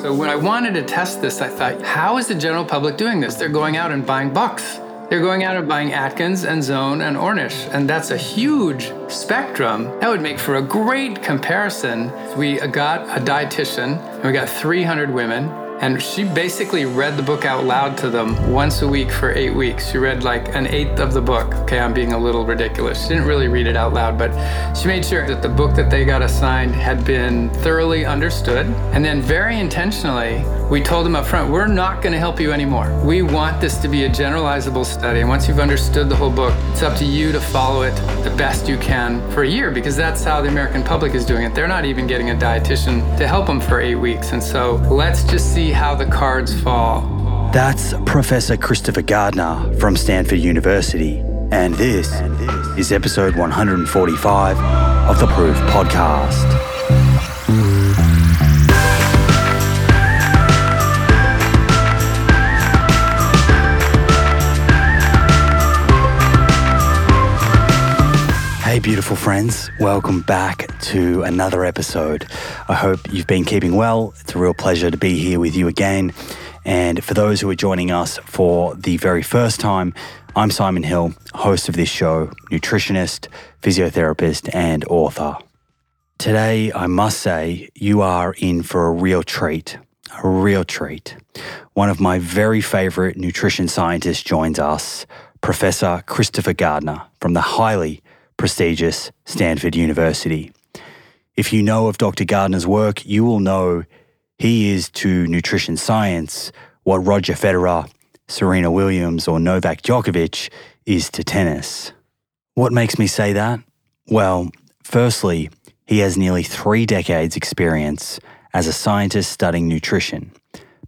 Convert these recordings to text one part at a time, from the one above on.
So when I wanted to test this, I thought, how is the general public doing this? They're going out and buying bucks. They're going out and buying Atkins and Zone and Ornish, and that's a huge spectrum. That would make for a great comparison. We got a dietitian, and we got 300 women, and she basically read the book out loud to them once a week for eight weeks. She read like an eighth of the book. Okay, I'm being a little ridiculous. She didn't really read it out loud, but she made sure that the book that they got assigned had been thoroughly understood. And then, very intentionally, we told them up front, we're not going to help you anymore. We want this to be a generalizable study. And once you've understood the whole book, it's up to you to follow it the best you can for a year because that's how the American public is doing it. They're not even getting a dietitian to help them for eight weeks. And so let's just see how the cards fall. That's Professor Christopher Gardner from Stanford University. And this is episode 145 of the Proof Podcast. Beautiful friends. Welcome back to another episode. I hope you've been keeping well. It's a real pleasure to be here with you again. And for those who are joining us for the very first time, I'm Simon Hill, host of this show, nutritionist, physiotherapist, and author. Today, I must say, you are in for a real treat. A real treat. One of my very favorite nutrition scientists joins us, Professor Christopher Gardner from the highly prestigious Stanford University. If you know of Dr. Gardner's work, you will know he is to nutrition science what Roger Federer, Serena Williams, or Novak Djokovic is to tennis. What makes me say that? Well, firstly, he has nearly three decades' experience as a scientist studying nutrition,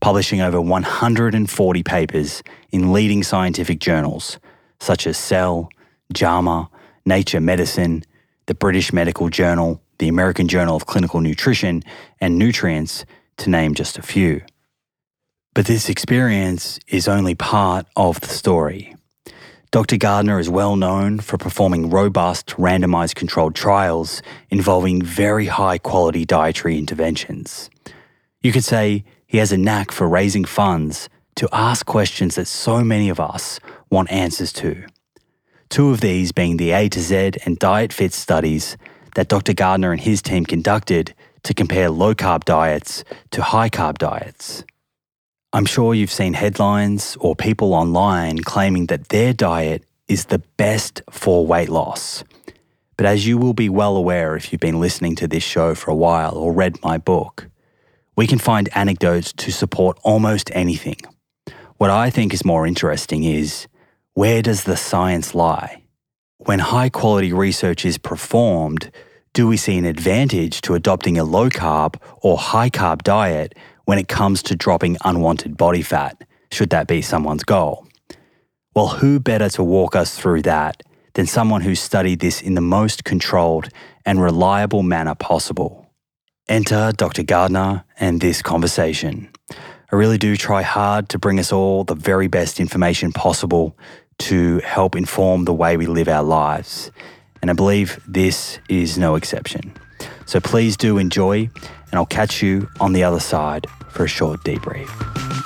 publishing over 140 papers in leading scientific journals such as Cell, JAMA, Nature Medicine, the British Medical Journal, the American Journal of Clinical Nutrition, and Nutrients, to name just a few. But this experience is only part of the story. Dr. Gardner is well known for performing robust randomized controlled trials involving very high quality dietary interventions. You could say he has a knack for raising funds to ask questions that so many of us want answers to two of these being the A to Z and Diet Fit studies that Dr. Gardner and his team conducted to compare low carb diets to high carb diets. I'm sure you've seen headlines or people online claiming that their diet is the best for weight loss. But as you will be well aware if you've been listening to this show for a while or read my book, we can find anecdotes to support almost anything. What I think is more interesting is where does the science lie? When high quality research is performed, do we see an advantage to adopting a low carb or high carb diet when it comes to dropping unwanted body fat, should that be someone's goal? Well, who better to walk us through that than someone who studied this in the most controlled and reliable manner possible? Enter Dr. Gardner and this conversation. I really do try hard to bring us all the very best information possible to help inform the way we live our lives. And I believe this is no exception. So please do enjoy, and I'll catch you on the other side for a short debrief.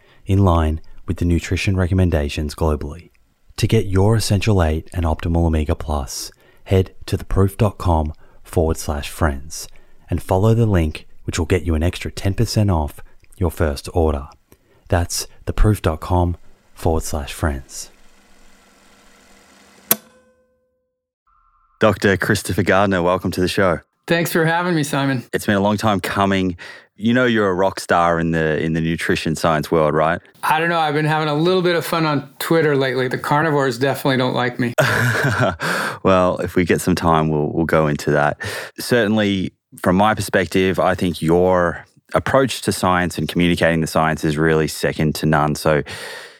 in line with the nutrition recommendations globally. To get your Essential 8 and Optimal Omega Plus, head to theproof.com forward slash friends and follow the link which will get you an extra 10% off your first order. That's theproof.com forward slash friends. Dr. Christopher Gardner, welcome to the show. Thanks for having me, Simon. It's been a long time coming you know you're a rock star in the in the nutrition science world, right? I don't know. I've been having a little bit of fun on Twitter lately. The carnivores definitely don't like me. well, if we get some time, we'll we'll go into that. Certainly, from my perspective, I think your approach to science and communicating the science is really second to none. So.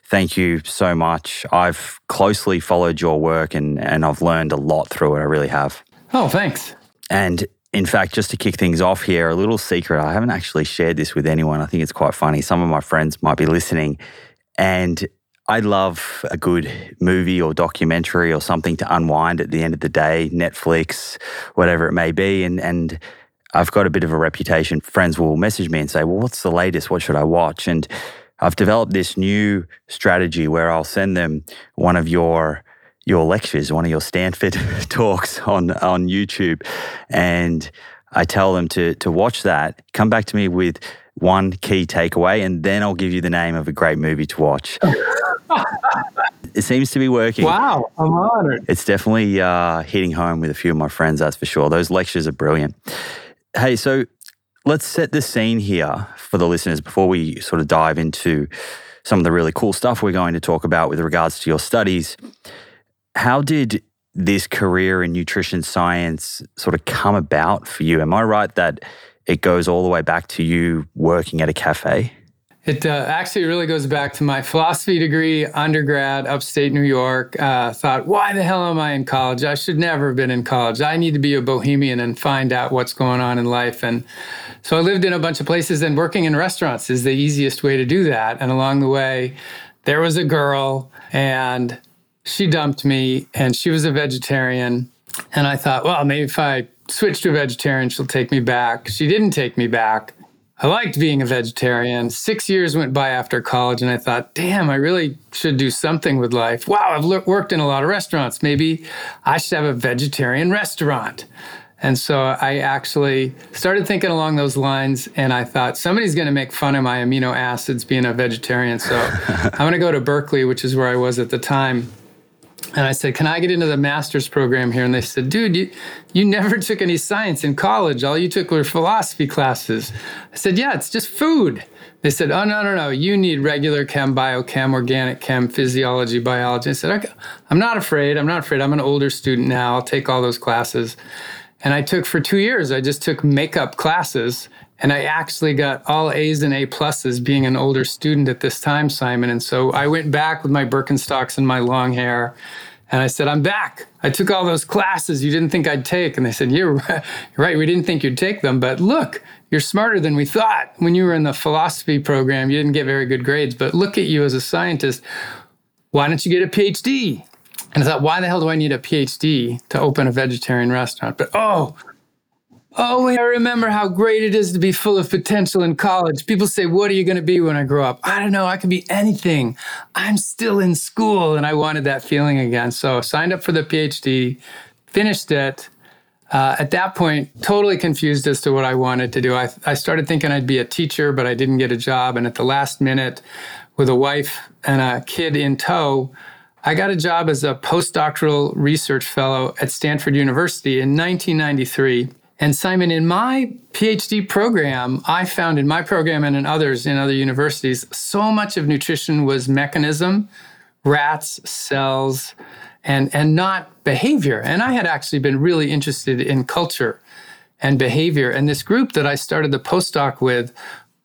Thank you so much. I've closely followed your work and, and I've learned a lot through it. I really have. Oh, thanks. And in fact, just to kick things off here, a little secret. I haven't actually shared this with anyone. I think it's quite funny. Some of my friends might be listening. And I love a good movie or documentary or something to unwind at the end of the day, Netflix, whatever it may be. And, and I've got a bit of a reputation. Friends will message me and say, Well, what's the latest? What should I watch? And I've developed this new strategy where I'll send them one of your your lectures, one of your Stanford talks on on YouTube, and I tell them to to watch that. Come back to me with one key takeaway, and then I'll give you the name of a great movie to watch. it seems to be working. Wow, I'm honored. It's definitely uh, hitting home with a few of my friends. That's for sure. Those lectures are brilliant. Hey, so let's set the scene here for the listeners before we sort of dive into some of the really cool stuff we're going to talk about with regards to your studies. How did this career in nutrition science sort of come about for you? Am I right that it goes all the way back to you working at a cafe? It uh, actually really goes back to my philosophy degree, undergrad, upstate New York. Uh, thought, why the hell am I in college? I should never have been in college. I need to be a bohemian and find out what's going on in life. And so I lived in a bunch of places, and working in restaurants is the easiest way to do that. And along the way, there was a girl, and she dumped me and she was a vegetarian. And I thought, well, maybe if I switch to a vegetarian, she'll take me back. She didn't take me back. I liked being a vegetarian. Six years went by after college, and I thought, damn, I really should do something with life. Wow, I've worked in a lot of restaurants. Maybe I should have a vegetarian restaurant. And so I actually started thinking along those lines, and I thought somebody's going to make fun of my amino acids being a vegetarian. So I'm going to go to Berkeley, which is where I was at the time, and I said, Can I get into the master's program here? And they said, Dude, you, you never took any science in college. All you took were philosophy classes. I said, Yeah, it's just food. They said, Oh, no, no, no. You need regular chem, biochem, organic chem, physiology, biology. I said, okay, I'm not afraid. I'm not afraid. I'm an older student now. I'll take all those classes. And I took for two years, I just took makeup classes. And I actually got all A's and A pluses being an older student at this time, Simon. And so I went back with my Birkenstocks and my long hair And I said, I'm back. I took all those classes you didn't think I'd take. And they said, You're right. We didn't think you'd take them. But look, you're smarter than we thought. When you were in the philosophy program, you didn't get very good grades. But look at you as a scientist. Why don't you get a PhD? And I thought, why the hell do I need a PhD to open a vegetarian restaurant? But oh, Oh, I remember how great it is to be full of potential in college. People say, What are you going to be when I grow up? I don't know. I can be anything. I'm still in school. And I wanted that feeling again. So I signed up for the PhD, finished it. Uh, at that point, totally confused as to what I wanted to do. I, I started thinking I'd be a teacher, but I didn't get a job. And at the last minute, with a wife and a kid in tow, I got a job as a postdoctoral research fellow at Stanford University in 1993 and Simon, in my PhD program, I found in my program and in others in other universities, so much of nutrition was mechanism, rats, cells, and, and not behavior. And I had actually been really interested in culture and behavior. And this group that I started the postdoc with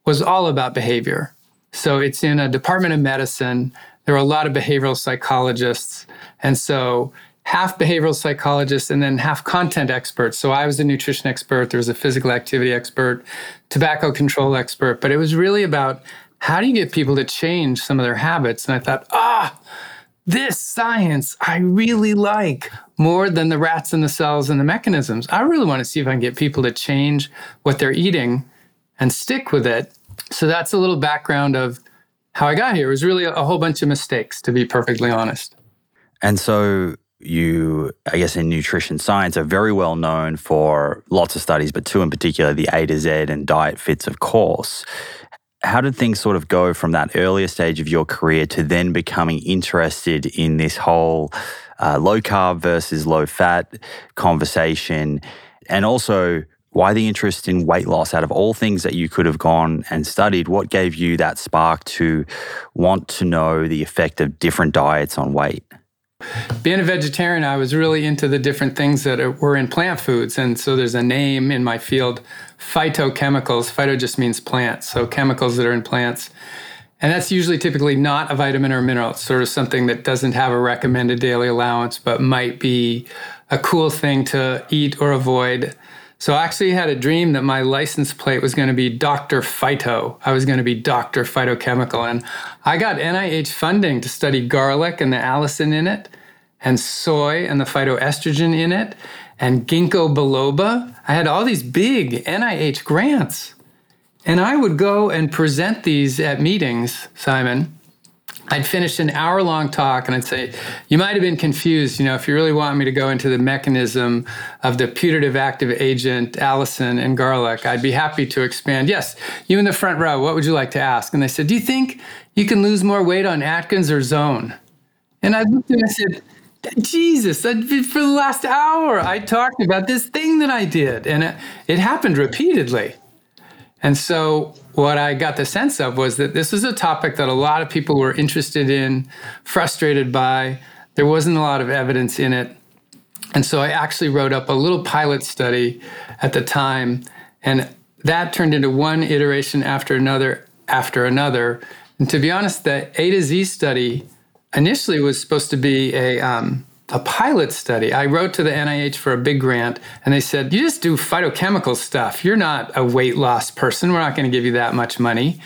was all about behavior. So it's in a department of medicine. There are a lot of behavioral psychologists. And so half behavioral psychologists and then half content experts. So I was a nutrition expert, there was a physical activity expert, tobacco control expert, but it was really about how do you get people to change some of their habits? And I thought, ah, this science I really like more than the rats and the cells and the mechanisms. I really want to see if I can get people to change what they're eating and stick with it. So that's a little background of how I got here. It was really a whole bunch of mistakes, to be perfectly honest. And so you, I guess, in nutrition science are very well known for lots of studies, but two in particular, the A to Z and DIETFITS, of course. How did things sort of go from that earlier stage of your career to then becoming interested in this whole uh, low carb versus low fat conversation? And also, why the interest in weight loss out of all things that you could have gone and studied? What gave you that spark to want to know the effect of different diets on weight? Being a vegetarian, I was really into the different things that were in plant foods. And so there's a name in my field, phytochemicals. Phyto just means plants, so chemicals that are in plants. And that's usually typically not a vitamin or mineral. It's sort of something that doesn't have a recommended daily allowance, but might be a cool thing to eat or avoid. So I actually had a dream that my license plate was going to be Dr. Phyto. I was going to be Dr. Phytochemical. And I got NIH funding to study garlic and the allicin in it, and soy and the phytoestrogen in it, and ginkgo biloba. I had all these big NIH grants. And I would go and present these at meetings, Simon, I'd finish an hour long talk and I'd say, You might have been confused. You know, if you really want me to go into the mechanism of the putative active agent, allicin and garlic, I'd be happy to expand. Yes, you in the front row, what would you like to ask? And they said, Do you think you can lose more weight on Atkins or Zone? And I looked and I said, Jesus, for the last hour, I talked about this thing that I did. And it, it happened repeatedly. And so what I got the sense of was that this was a topic that a lot of people were interested in, frustrated by. There wasn't a lot of evidence in it. And so I actually wrote up a little pilot study at the time, and that turned into one iteration after another after another. And to be honest, the A to Z study initially was supposed to be a um, a pilot study. I wrote to the NIH for a big grant, and they said, You just do phytochemical stuff. You're not a weight loss person. We're not going to give you that much money.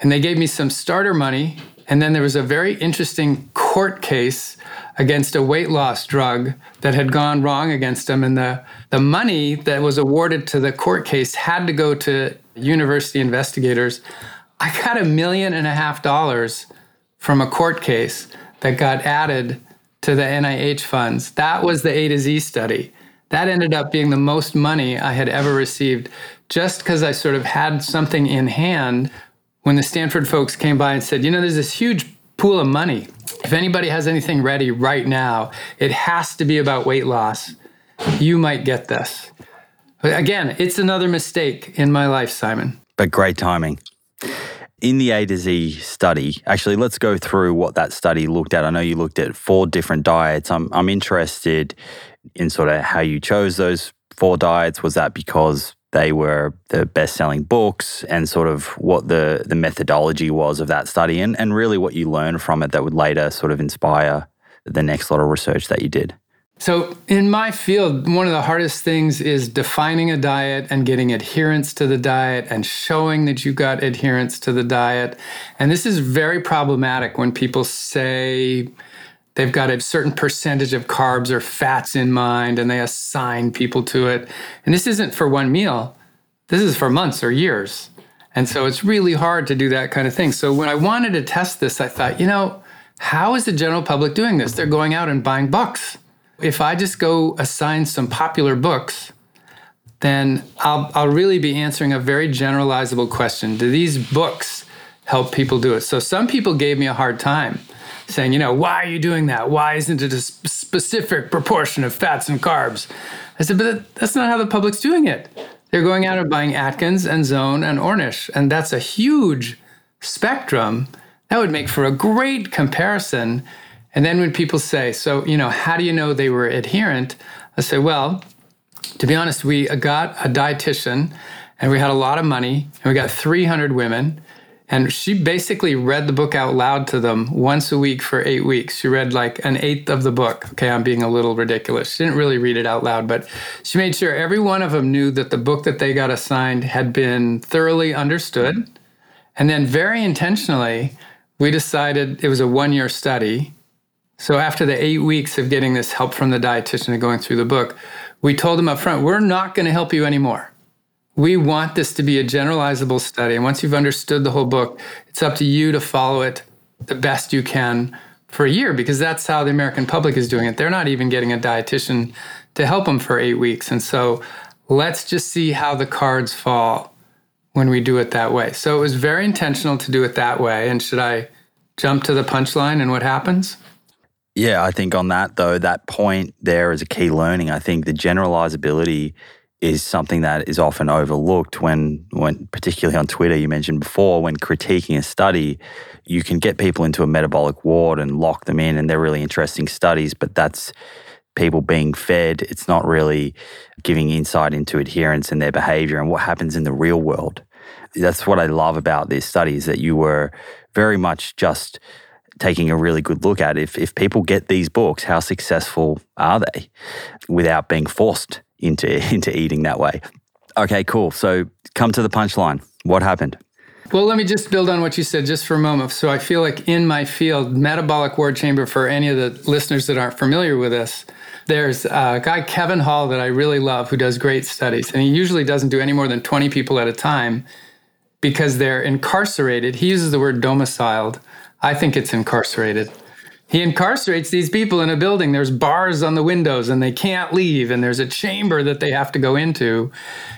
And they gave me some starter money. And then there was a very interesting court case against a weight loss drug that had gone wrong against them. And the, the money that was awarded to the court case had to go to university investigators. I got a million and a half dollars from a court case that got added to the NIH funds. That was the A to Z study. That ended up being the most money I had ever received just because I sort of had something in hand when the Stanford folks came by and said, you know, there's this huge pool of money. If anybody has anything ready right now, it has to be about weight loss. You might get this. But again, it's another mistake in my life, Simon. But great timing in the A to Z study, actually, let's go through what that study looked at. I know you looked at four different diets. I'm, I'm interested in sort of how you chose those four diets. Was that because they were the best selling books and sort of what the, the methodology was of that study and, and really what you learned from it that would later sort of inspire the next lot of research that you did? So, in my field, one of the hardest things is defining a diet and getting adherence to the diet and showing that you got adherence to the diet. And this is very problematic when people say they've got a certain percentage of carbs or fats in mind and they assign people to it. And this isn't for one meal, this is for months or years. And so it's really hard to do that kind of thing. So when I wanted to test this, I thought, you know, how is the general public doing this? They're going out and buying books. If I just go assign some popular books, then I'll, I'll really be answering a very generalizable question. Do these books help people do it? So some people gave me a hard time saying, you know, why are you doing that? Why isn't it a specific proportion of fats and carbs? I said, but that's not how the public's doing it. They're going out and buying Atkins and Zone and Ornish, and that's a huge spectrum. That would make for a great comparison. And then when people say, so, you know, how do you know they were adherent? I say, well, to be honest, we uh, got a dietitian and we had a lot of money and we got 300 women and she basically read the book out loud to them once a week for eight weeks. She read like an eighth of the book. Okay, I'm being a little ridiculous. She didn't really read it out loud, but she made sure every one of them knew that the book that they got assigned had been thoroughly understood. And then, very intentionally, we decided it was a one year study. So, after the eight weeks of getting this help from the dietitian and going through the book, we told them up front, we're not going to help you anymore we want this to be a generalizable study. And once you've understood the whole book, it's up to you to follow it the best you can for a year because that's how the American public is doing it. They're not even getting a dietitian to help them for eight weeks. And so let's just see how the cards fall when we do it that way. So it was very intentional to do it that way. And should I jump to the punchline and what happens? Yeah, I think on that though, that point there is a key learning. I think the generalizability is something that is often overlooked when, when particularly on Twitter, you mentioned before, when critiquing a study, you can get people into a metabolic ward and lock them in, and they're really interesting studies, but that's people being fed. It's not really giving insight into adherence and their behavior and what happens in the real world. That's what I love about this study is that you were very much just taking a really good look at if if people get these books, how successful are they without being forced into into eating that way. Okay, cool. So come to the punchline. What happened? Well, let me just build on what you said just for a moment. So I feel like in my field, metabolic ward chamber, for any of the listeners that aren't familiar with this, there's a guy, Kevin Hall, that I really love who does great studies. And he usually doesn't do any more than 20 people at a time because they're incarcerated. He uses the word domiciled. I think it's incarcerated. He incarcerates these people in a building. There's bars on the windows and they can't leave, and there's a chamber that they have to go into.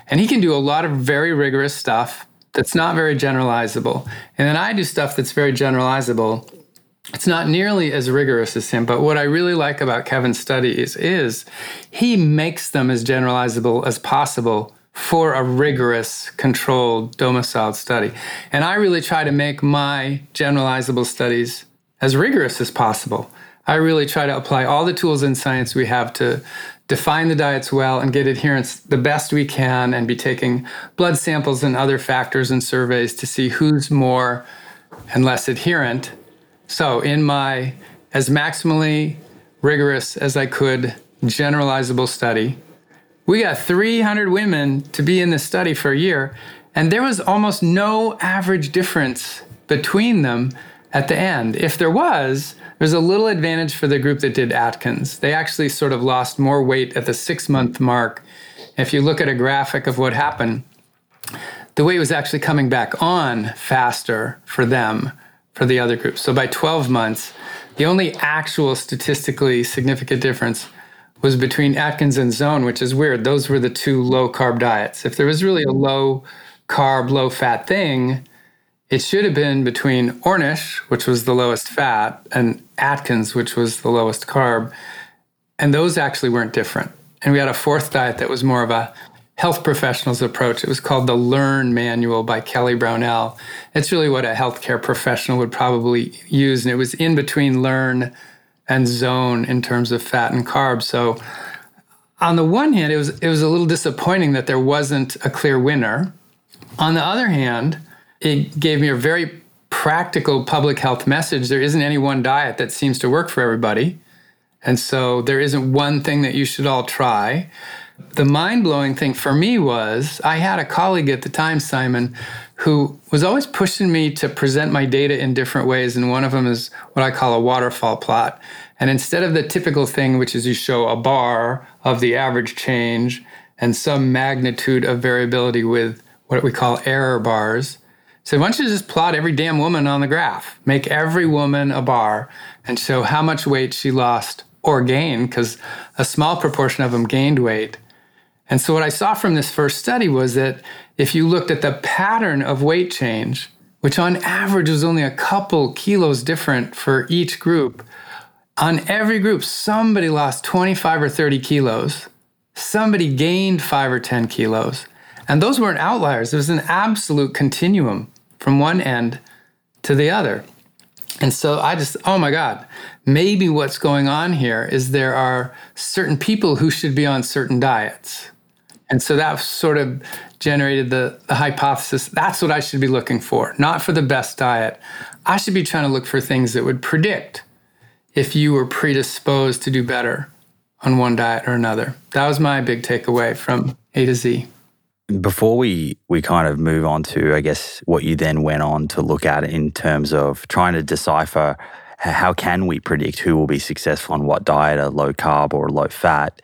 And he can do a lot of very rigorous stuff that's not very generalizable. And then I do stuff that's very generalizable. It's not nearly as rigorous as him, but what I really like about Kevin's studies is he makes them as generalizable as possible for a rigorous, controlled, domiciled study. And I really try to make my generalizable studies as rigorous as possible. I really try to apply all the tools in science we have to define the diets well and get adherence the best we can and be taking blood samples and other factors and surveys to see who's more and less adherent. So, in my as maximally rigorous as I could generalizable study, we got 300 women to be in the study for a year, and there was almost no average difference between them at the end. If there was, there's a little advantage for the group that did Atkins. They actually sort of lost more weight at the six month mark. If you look at a graphic of what happened, the weight was actually coming back on faster for them, for the other group. So by 12 months, the only actual statistically significant difference was between Atkins and Zone, which is weird. Those were the two low carb diets. If there was really a low carb, low fat thing, it should have been between Ornish, which was the lowest fat, and Atkins, which was the lowest carb. And those actually weren't different. And we had a fourth diet that was more of a health professional's approach. It was called the Learn Manual by Kelly Brownell. It's really what a healthcare professional would probably use. And it was in between Learn and Zone in terms of fat and carbs. So on the one hand, it was it was a little disappointing that there wasn't a clear winner. On the other hand, it gave me a very practical public health message. There isn't any one diet that seems to work for everybody. And so there isn't one thing that you should all try. The mind blowing thing for me was I had a colleague at the time, Simon, who was always pushing me to present my data in different ways. And one of them is what I call a waterfall plot. And instead of the typical thing, which is you show a bar of the average change and some magnitude of variability with what we call error bars, so why don't you just plot every damn woman on the graph? Make every woman a bar and show how much weight she lost or gained, because a small proportion of them gained weight. And so what I saw from this first study was that if you looked at the pattern of weight change, which on average was only a couple kilos different for each group, on every group, somebody lost 25 or 30 kilos, somebody gained five or 10 kilos. And those weren't outliers. It was an absolute continuum from one end to the other. And so I just, oh my God, maybe what's going on here is there are certain people who should be on certain diets. And so that sort of generated the, the hypothesis that's what I should be looking for, not for the best diet. I should be trying to look for things that would predict if you were predisposed to do better on one diet or another. That was my big takeaway from A to Z. Before we we kind of move on to, I guess, what you then went on to look at in terms of trying to decipher how can we predict who will be successful on what diet, a low carb or low fat.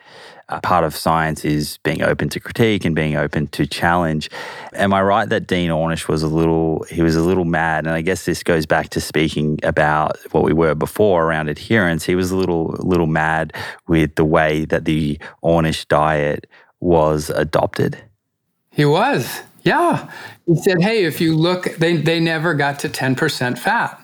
Uh, part of science is being open to critique and being open to challenge. Am I right that Dean Ornish was a little he was a little mad? And I guess this goes back to speaking about what we were before around adherence. He was a little little mad with the way that the Ornish diet was adopted. He was. Yeah. He said, hey, if you look, they, they never got to 10% fat.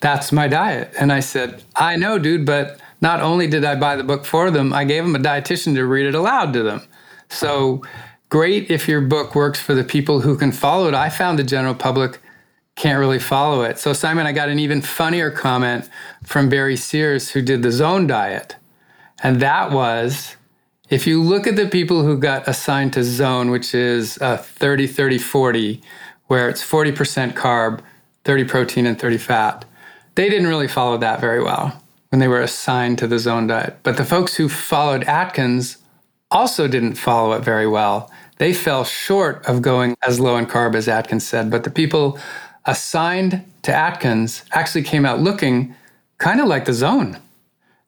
That's my diet. And I said, I know, dude, but not only did I buy the book for them, I gave them a dietitian to read it aloud to them. So great if your book works for the people who can follow it. I found the general public can't really follow it. So, Simon, I got an even funnier comment from Barry Sears, who did the zone diet. And that was if you look at the people who got assigned to zone, which is a 30, 30, 40, where it's 40% carb, 30 protein, and 30 fat, they didn't really follow that very well when they were assigned to the zone diet. But the folks who followed Atkins also didn't follow it very well. They fell short of going as low in carb as Atkins said. But the people assigned to Atkins actually came out looking kind of like the zone.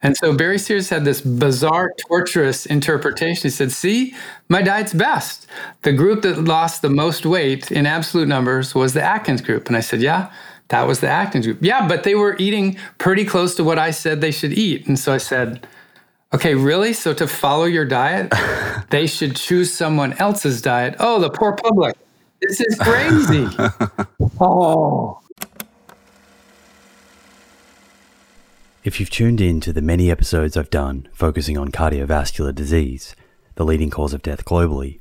And so Barry Sears had this bizarre, torturous interpretation. He said, See, my diet's best. The group that lost the most weight in absolute numbers was the Atkins group. And I said, Yeah, that was the Atkins group. Yeah, but they were eating pretty close to what I said they should eat. And so I said, Okay, really? So to follow your diet, they should choose someone else's diet. Oh, the poor public. This is crazy. oh. If you've tuned in to the many episodes I've done focusing on cardiovascular disease, the leading cause of death globally,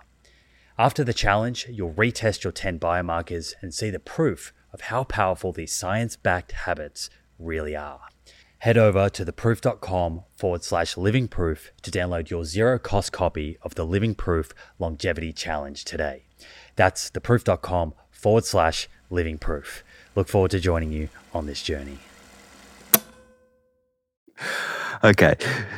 After the challenge, you'll retest your 10 biomarkers and see the proof of how powerful these science backed habits really are head over to theproof.com forward slash living proof to download your zero cost copy of the Living Proof Longevity Challenge today. That's theproof.com forward slash living proof. Look forward to joining you on this journey. Okay.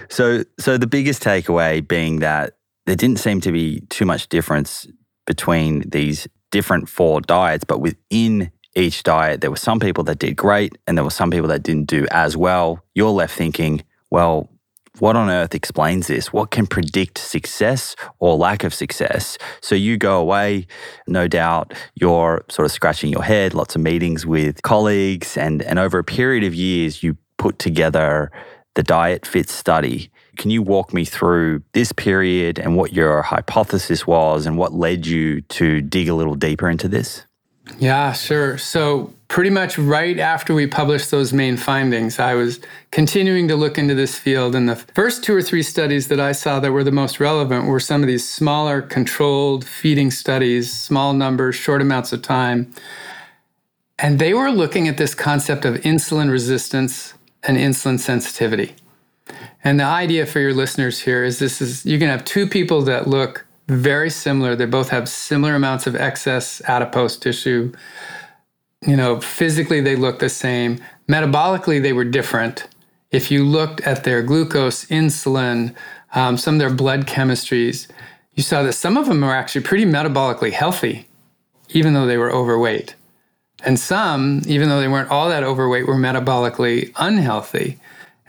So so the biggest takeaway being that there didn't seem to be too much difference between these different four diets, but within each diet, there were some people that did great and there were some people that didn't do as well. You're left thinking, well, what on earth explains this? What can predict success or lack of success? So you go away, no doubt you're sort of scratching your head, lots of meetings with colleagues, and, and over a period of years, you put together the Diet Fit study. Can you walk me through this period and what your hypothesis was and what led you to dig a little deeper into this? Yeah, sure. So, pretty much right after we published those main findings, I was continuing to look into this field. And the first two or three studies that I saw that were the most relevant were some of these smaller, controlled feeding studies, small numbers, short amounts of time. And they were looking at this concept of insulin resistance and insulin sensitivity. And the idea for your listeners here is this is you can have two people that look very similar. They both have similar amounts of excess adipose tissue. You know, physically they look the same. Metabolically, they were different. If you looked at their glucose, insulin, um, some of their blood chemistries, you saw that some of them were actually pretty metabolically healthy, even though they were overweight. And some, even though they weren't all that overweight, were metabolically unhealthy.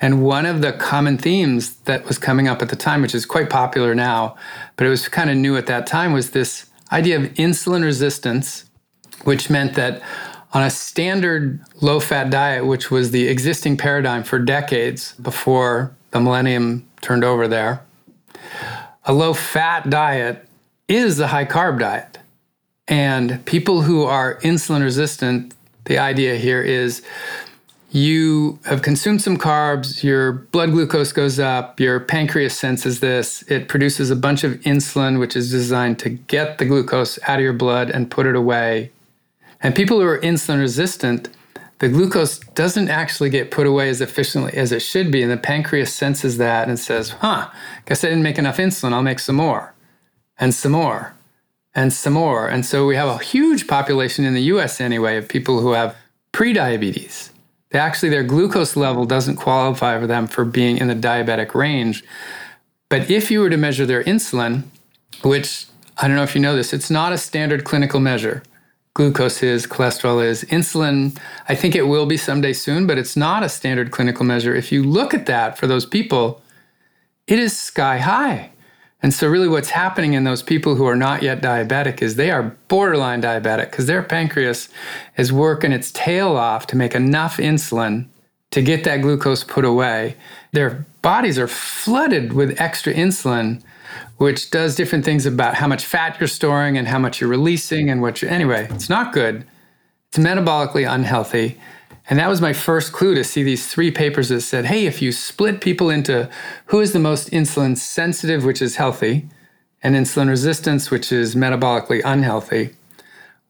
And one of the common themes that was coming up at the time, which is quite popular now, but it was kind of new at that time, was this idea of insulin resistance, which meant that on a standard low fat diet, which was the existing paradigm for decades before the millennium turned over there, a low fat diet is a high carb diet. And people who are insulin resistant, the idea here is you have consumed some carbs, your blood glucose goes up, your pancreas senses this, it produces a bunch of insulin, which is designed to get the glucose out of your blood and put it away. And people who are insulin resistant, the glucose doesn't actually get put away as efficiently as it should be. And the pancreas senses that and says, huh, guess I didn't make enough insulin, I'll make some more, and some more, and some more. And so we have a huge population in the US anyway of people who have prediabetes actually their glucose level doesn't qualify for them for being in the diabetic range. But if you were to measure their insulin, which I don't know if you know this, it's not a standard clinical measure. Glucose is, cholesterol is, insulin, I think it will be someday soon, but it's not a standard clinical measure. If you look at that for those people, it is sky high. And so, really, what's happening in those people who are not yet diabetic is they are borderline diabetic because their pancreas is working its tail off to make enough insulin to get that glucose put away. Their bodies are flooded with extra insulin, which does different things about how much fat you're storing and how much you're releasing and what you anyway, it's not good. It's metabolically unhealthy. And that was my first clue to see these three papers that said, hey, if you split people into who is the most insulin sensitive, which is healthy, and insulin resistance, which is metabolically unhealthy,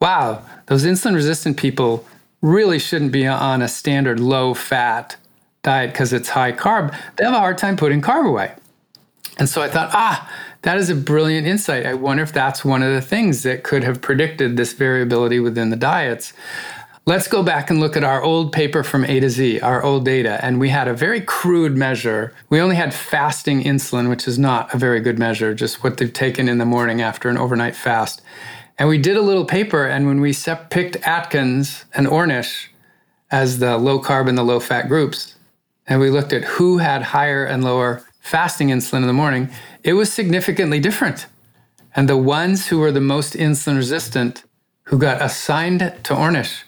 wow, those insulin resistant people really shouldn't be on a standard low fat diet because it's high carb. They have a hard time putting carb away. And so I thought, ah, that is a brilliant insight. I wonder if that's one of the things that could have predicted this variability within the diets. Let's go back and look at our old paper from A to Z, our old data. And we had a very crude measure. We only had fasting insulin, which is not a very good measure, just what they've taken in the morning after an overnight fast. And we did a little paper, and when we picked Atkins and Ornish as the low carb and the low fat groups, and we looked at who had higher and lower fasting insulin in the morning, it was significantly different. And the ones who were the most insulin resistant, who got assigned to Ornish,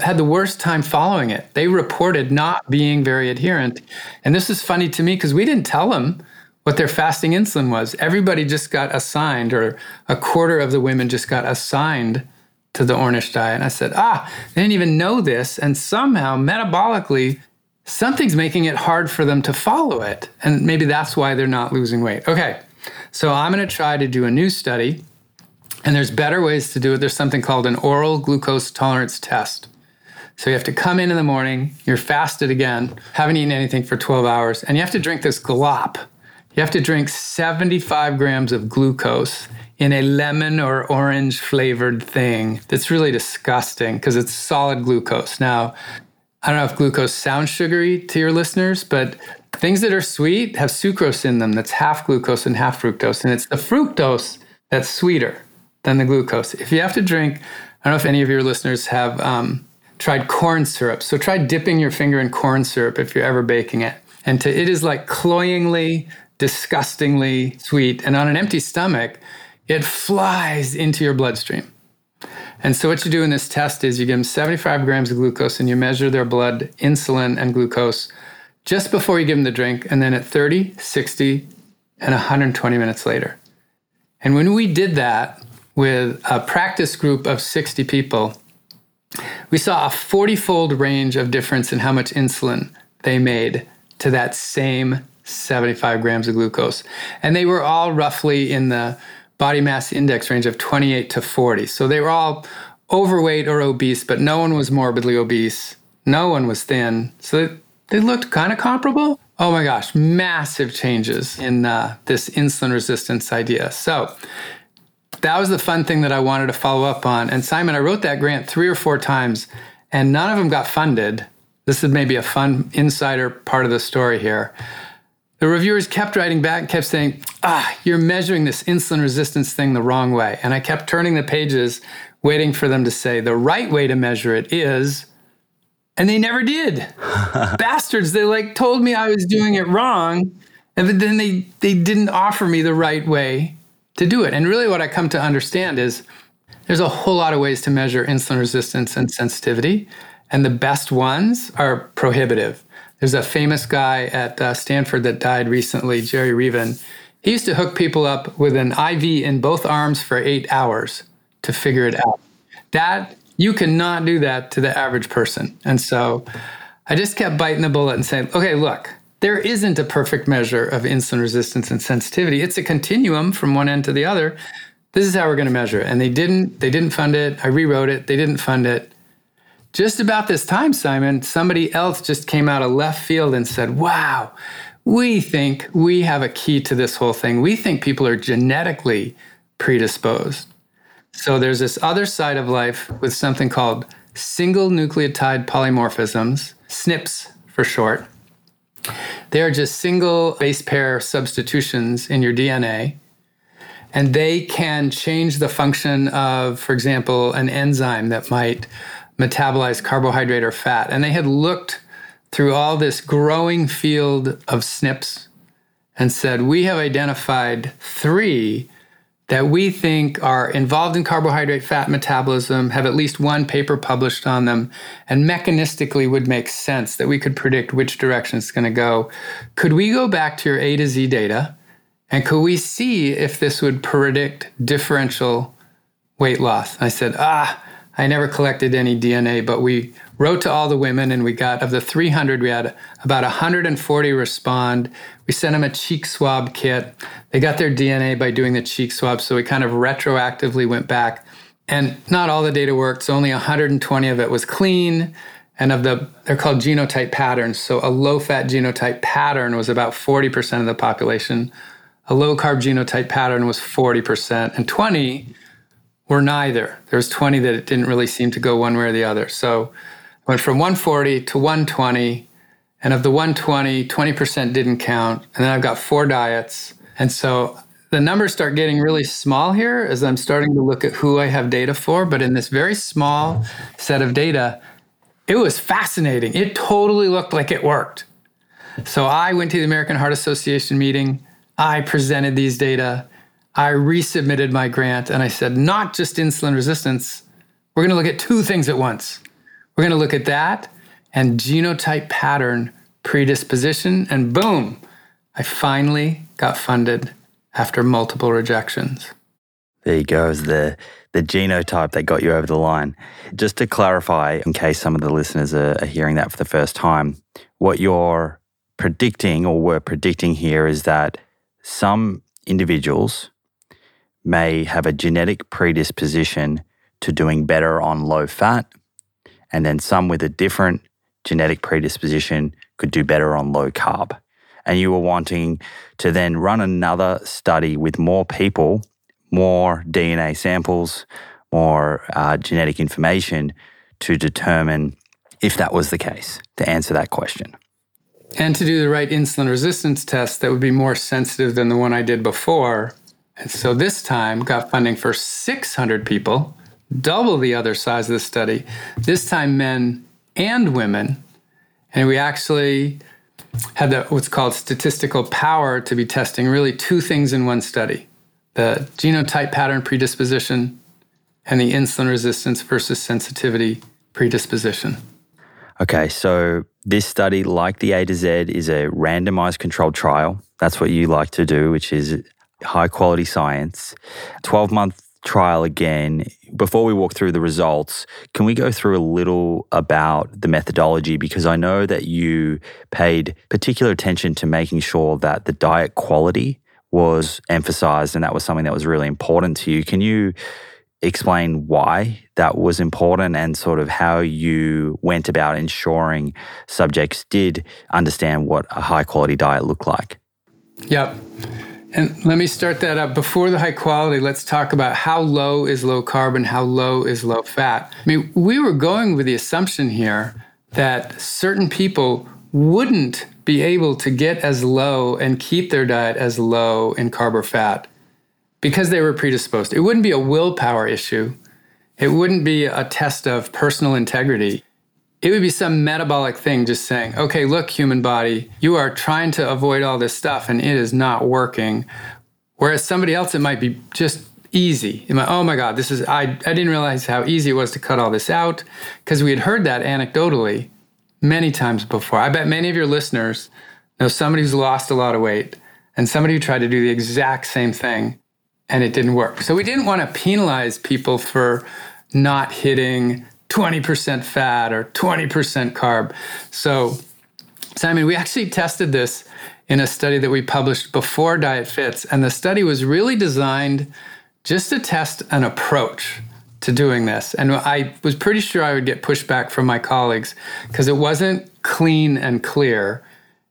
had the worst time following it. They reported not being very adherent. And this is funny to me because we didn't tell them what their fasting insulin was. Everybody just got assigned, or a quarter of the women just got assigned to the Ornish diet. And I said, ah, they didn't even know this. And somehow, metabolically, something's making it hard for them to follow it. And maybe that's why they're not losing weight. Okay, so I'm going to try to do a new study. And there's better ways to do it. There's something called an oral glucose tolerance test. So you have to come in in the morning, you're fasted again, haven't eaten anything for 12 hours, and you have to drink this glop. You have to drink 75 grams of glucose in a lemon or orange flavored thing that's really disgusting because it's solid glucose. Now, I don't know if glucose sounds sugary to your listeners, but things that are sweet have sucrose in them that's half glucose and half fructose. And it's the fructose that's sweeter than the glucose. If you have to drink, I don't know if any of your listeners have um, tried corn syrup. So try dipping your finger in corn syrup if you're ever baking it. And to, it is like cloyingly, disgustingly sweet. And on an empty stomach, it flies into your bloodstream. And so what you do in this test is you give them 75 grams of glucose and you measure their blood insulin and glucose just before you give them the drink, and then at 30, 60, and 120 minutes later. And when we did that with a practice group of 60 people, we saw a 40 fold range of difference in how much insulin they made to that same 75 grams of glucose. And they were all roughly in the body mass index range of 28 to 40. So they were all overweight or obese, but no one was morbidly obese. No one was thin. So they looked kind of comparable. Oh my gosh, massive changes in uh, this insulin resistance idea. So that was the fun thing that I wanted to follow up on. And Simon, I wrote that grant three or four times, and none of them got funded. This is maybe a fun insider part of the story here. The reviewers kept writing back, kept saying, Ah, you're measuring this insulin resistance thing the wrong way. And I kept turning the pages, waiting for them to say, The right way to measure it is. And they never did. Bastards, they like told me I was doing it wrong. And then they, they didn't offer me the right way to do it. And really, what I come to understand is there's a whole lot of ways to measure insulin resistance and sensitivity, and the best ones are prohibitive. There's a famous guy at uh, Stanford that died recently, Jerry Reaven. He used to hook people up with an IV in both arms for eight hours to figure it out. That you cannot do that to the average person. And so I just kept biting the bullet and saying, okay, look, there isn't a perfect measure of insulin resistance and sensitivity. It's a continuum from one end to the other. This is how we're going to measure it. And they didn't they didn't fund it. I rewrote it. They didn't fund it. Just about this time, Simon, somebody else just came out of left field and said, "Wow, we think we have a key to this whole thing. We think people are genetically predisposed." So there's this other side of life with something called single nucleotide polymorphisms, SNPs for short they are just single base pair substitutions in your DNA. And they can change the function of, for example, an enzyme that might metabolize carbohydrate or fat. And they had looked through all this growing field of SNPs and said, we have identified three that we think are involved in carbohydrate fat metabolism, have at least one paper published on them, and mechanistically would make sense that we could predict which direction it's going to go. Could we go back to your A to Z data and could we see if this would predict differential weight loss? I said, ah, I never collected any DNA, but we wrote to all the women and we got, of the 300, we had about 140 respond. We sent them a cheek swab kit. They got their DNA by doing the cheek swab. So we kind of retroactively went back. And not all the data worked. So only 120 of it was clean. And of the, they're called genotype patterns. So a low fat genotype pattern was about 40% of the population. A low carb genotype pattern was 40%. And 20 were neither. There was 20 that it didn't really seem to go one way or the other. So went from 140 to 120. And of the 120, 20% didn't count. And then I've got four diets. And so the numbers start getting really small here as I'm starting to look at who I have data for. But in this very small set of data, it was fascinating. It totally looked like it worked. So I went to the American Heart Association meeting. I presented these data. I resubmitted my grant and I said, not just insulin resistance, we're going to look at two things at once. We're going to look at that and genotype pattern predisposition. And boom, I finally got funded after multiple rejections. There you go, is the the genotype that got you over the line. Just to clarify, in case some of the listeners are, are hearing that for the first time, what you're predicting or were predicting here is that some individuals may have a genetic predisposition to doing better on low fat, and then some with a different genetic predisposition could do better on low carb. And you were wanting to then run another study with more people, more DNA samples, more uh, genetic information to determine if that was the case, to answer that question. And to do the right insulin resistance test that would be more sensitive than the one I did before. And so this time got funding for 600 people, double the other size of the study, this time men and women. And we actually had the, what's called statistical power to be testing really two things in one study the genotype pattern predisposition and the insulin resistance versus sensitivity predisposition. Okay, so this study, like the A to Z, is a randomized controlled trial. That's what you like to do, which is high quality science. 12 month trial again. Before we walk through the results, can we go through a little about the methodology? Because I know that you paid particular attention to making sure that the diet quality was emphasized and that was something that was really important to you. Can you explain why that was important and sort of how you went about ensuring subjects did understand what a high quality diet looked like? Yep. And let me start that up. Before the high quality, let's talk about how low is low carbon, how low is low fat. I mean, we were going with the assumption here that certain people wouldn't be able to get as low and keep their diet as low in carb or fat because they were predisposed. It wouldn't be a willpower issue. It wouldn't be a test of personal integrity it would be some metabolic thing just saying, okay, look, human body, you are trying to avoid all this stuff and it is not working. Whereas somebody else, it might be just easy. Might, oh my God, this is, I, I didn't realize how easy it was to cut all this out because we had heard that anecdotally many times before. I bet many of your listeners know somebody who's lost a lot of weight and somebody who tried to do the exact same thing and it didn't work. So we didn't want to penalize people for not hitting 20% fat or 20% carb. So, Simon, we actually tested this in a study that we published before DIETFITS, and the study was really designed just to test an approach to doing this. And I was pretty sure I would get pushback from my colleagues because it wasn't clean and clear.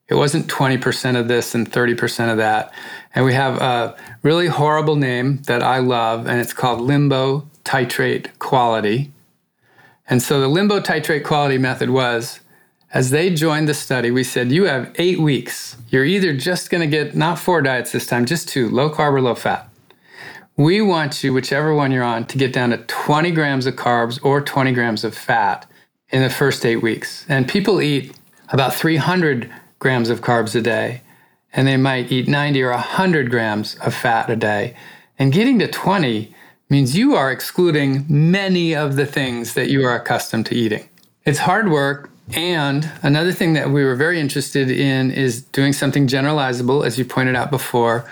It wasn't 20% of this and 30% of that. And we have a really horrible name that I love, and it's called limbo titrate quality. And so the limbo titrate quality method was as they joined the study, we said, You have eight weeks. You're either just going to get not four diets this time, just two low carb or low fat. We want you, whichever one you're on, to get down to 20 grams of carbs or 20 grams of fat in the first eight weeks. And people eat about 300 grams of carbs a day, and they might eat 90 or 100 grams of fat a day. And getting to 20 means you are excluding many of the things that you are accustomed to eating. It's hard work. And another thing that we were very interested in is doing something generalizable, as you pointed out before.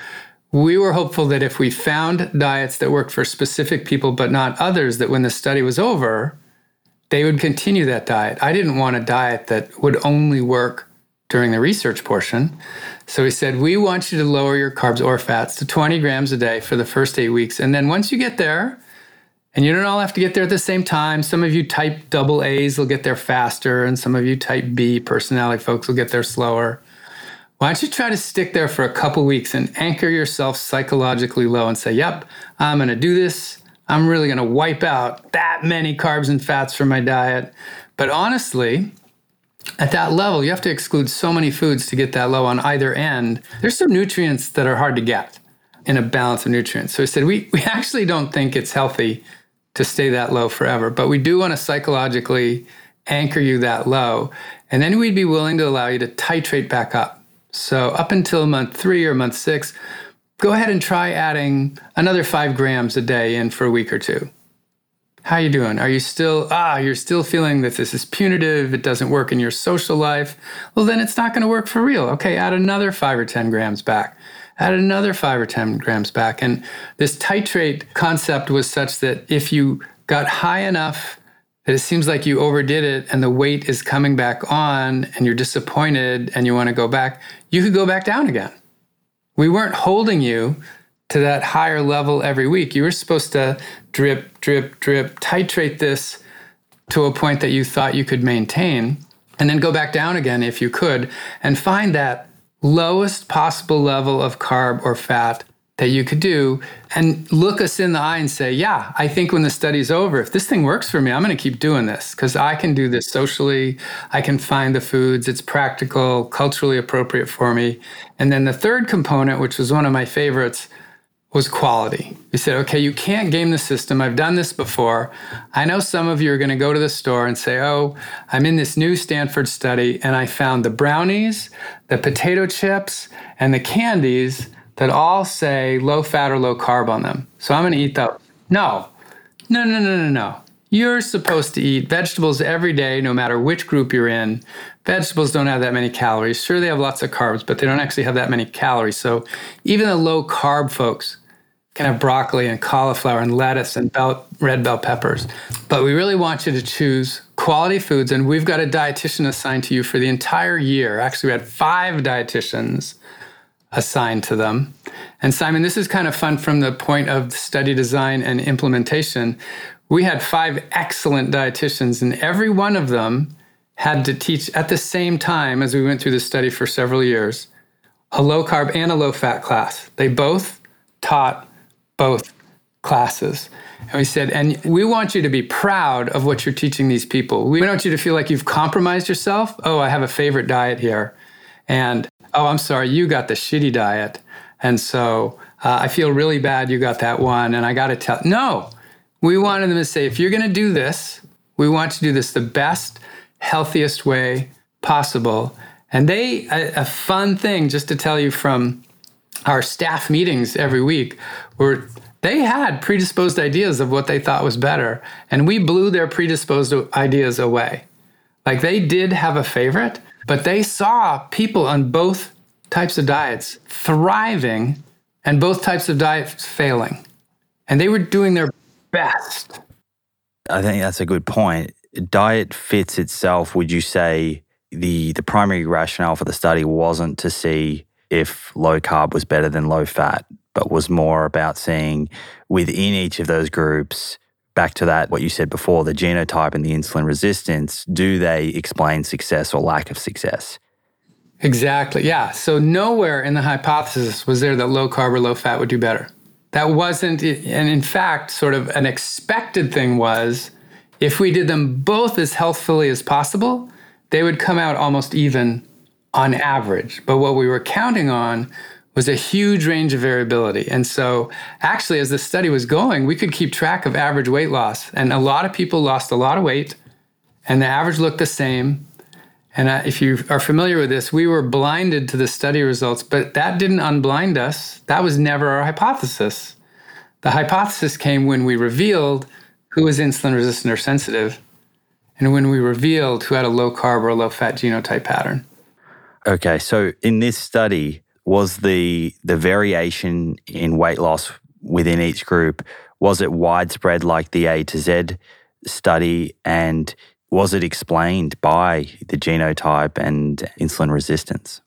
We were hopeful that if we found diets that worked for specific people but not others, that when the study was over, they would continue that diet. I didn't want a diet that would only work during the research portion. So he said, We want you to lower your carbs or fats to 20 grams a day for the first eight weeks. And then once you get there, and you don't all have to get there at the same time. Some of you type double A's will get there faster, and some of you type B personality folks will get there slower. Why don't you try to stick there for a couple weeks and anchor yourself psychologically low and say, Yep, I'm going to do this. I'm really going to wipe out that many carbs and fats from my diet. But honestly, at that level, you have to exclude so many foods to get that low on either end. There's some nutrients that are hard to get in a balance of nutrients. So I said, we, we actually don't think it's healthy to stay that low forever, but we do want to psychologically anchor you that low. And then we'd be willing to allow you to titrate back up. So up until month three or month six, go ahead and try adding another five grams a day in for a week or two. How you doing? Are you still ah, you're still feeling that this is punitive, it doesn't work in your social life? Well, then it's not going to work for real. Okay, add another 5 or 10 grams back. Add another 5 or 10 grams back. And this titrate concept was such that if you got high enough that it seems like you overdid it and the weight is coming back on and you're disappointed and you want to go back, you could go back down again. We weren't holding you to that higher level every week. You were supposed to drip, drip, drip, titrate this to a point that you thought you could maintain, and then go back down again if you could, and find that lowest possible level of carb or fat that you could do and look us in the eye and say, Yeah, I think when the study's over, if this thing works for me, I'm going to keep doing this because I can do this socially. I can find the foods, it's practical, culturally appropriate for me. And then the third component, which was one of my favorites, was quality. We said, okay, you can't game the system. I've done this before. I know some of you are going to go to the store and say, oh, I'm in this new Stanford study and I found the brownies, the potato chips, and the candies that all say low fat or low carb on them. So I'm going to eat those. No, no, no, no, no, no. You're supposed to eat vegetables every day, no matter which group you're in. Vegetables don't have that many calories. Sure, they have lots of carbs, but they don't actually have that many calories. So even the low carb folks can have broccoli and cauliflower and lettuce and bell, red bell peppers. But we really want you to choose quality foods, and we've got a dietitian assigned to you for the entire year. Actually, we had five dietitians assigned to them. And Simon, this is kind of fun from the point of study design and implementation. We had five excellent dietitians, and every one of them had to teach at the same time as we went through the study for several years a low carb and a low fat class. They both taught both classes. And we said, and we want you to be proud of what you're teaching these people. We don't want you to feel like you've compromised yourself. Oh, I have a favorite diet here. And oh, I'm sorry, you got the shitty diet. And so uh, I feel really bad you got that one. And I got to tell, no, we wanted them to say, if you're going to do this, we want to do this the best, healthiest way possible. And they, a, a fun thing just to tell you from our staff meetings every week, were they had predisposed ideas of what they thought was better. And we blew their predisposed ideas away. Like they did have a favorite, but they saw people on both types of diets thriving and both types of diets failing. And they were doing their best. I think that's a good point. DIETFITS itself, would you say the the primary rationale for the study wasn't to see if low carb was better than low fat, but was more about seeing within each of those groups back to that what you said before the genotype and the insulin resistance do they explain success or lack of success? Exactly yeah. So nowhere in the hypothesis was there that low carb or low fat would do better. That wasn't and in fact sort of an expected thing was if we did them both as healthfully as possible they would come out almost even on average but what we were counting on was a huge range of variability. And so, actually, as the study was going, we could keep track of average weight loss. And a lot of people lost a lot of weight, and the average looked the same. And uh, if you are familiar with this, we were blinded to the study results, but that didn't unblind us. That was never our hypothesis. The hypothesis came when we revealed who was insulin resistant or sensitive, and when we revealed who had a low carb or low fat genotype pattern. Okay, so in this study, was the the variation in weight loss within each group was it widespread like the A to Z study and was it explained by the genotype and insulin resistance?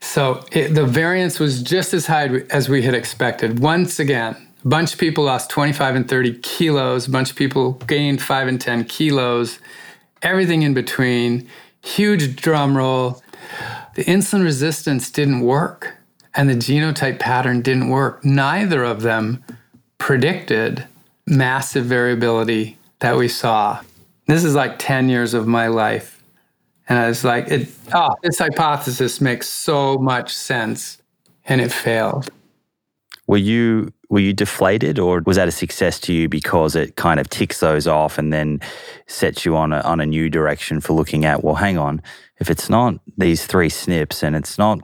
So it, the variance was just as high as we had expected. Once again, bunch of people lost 25 and 30 kilos, a bunch of people gained 5 and 10 kilos, everything in between. Huge drum roll the insulin resistance didn't work and the genotype pattern didn't work. Neither of them predicted massive variability that we saw. This is like 10 years of my life. And I was like, it, oh, this hypothesis makes so much sense. And it failed. Were you were you deflated or was that a success to you because it kind of ticks those off and then sets you on a, on a new direction for looking at well hang on if it's not these three SNPs and it's not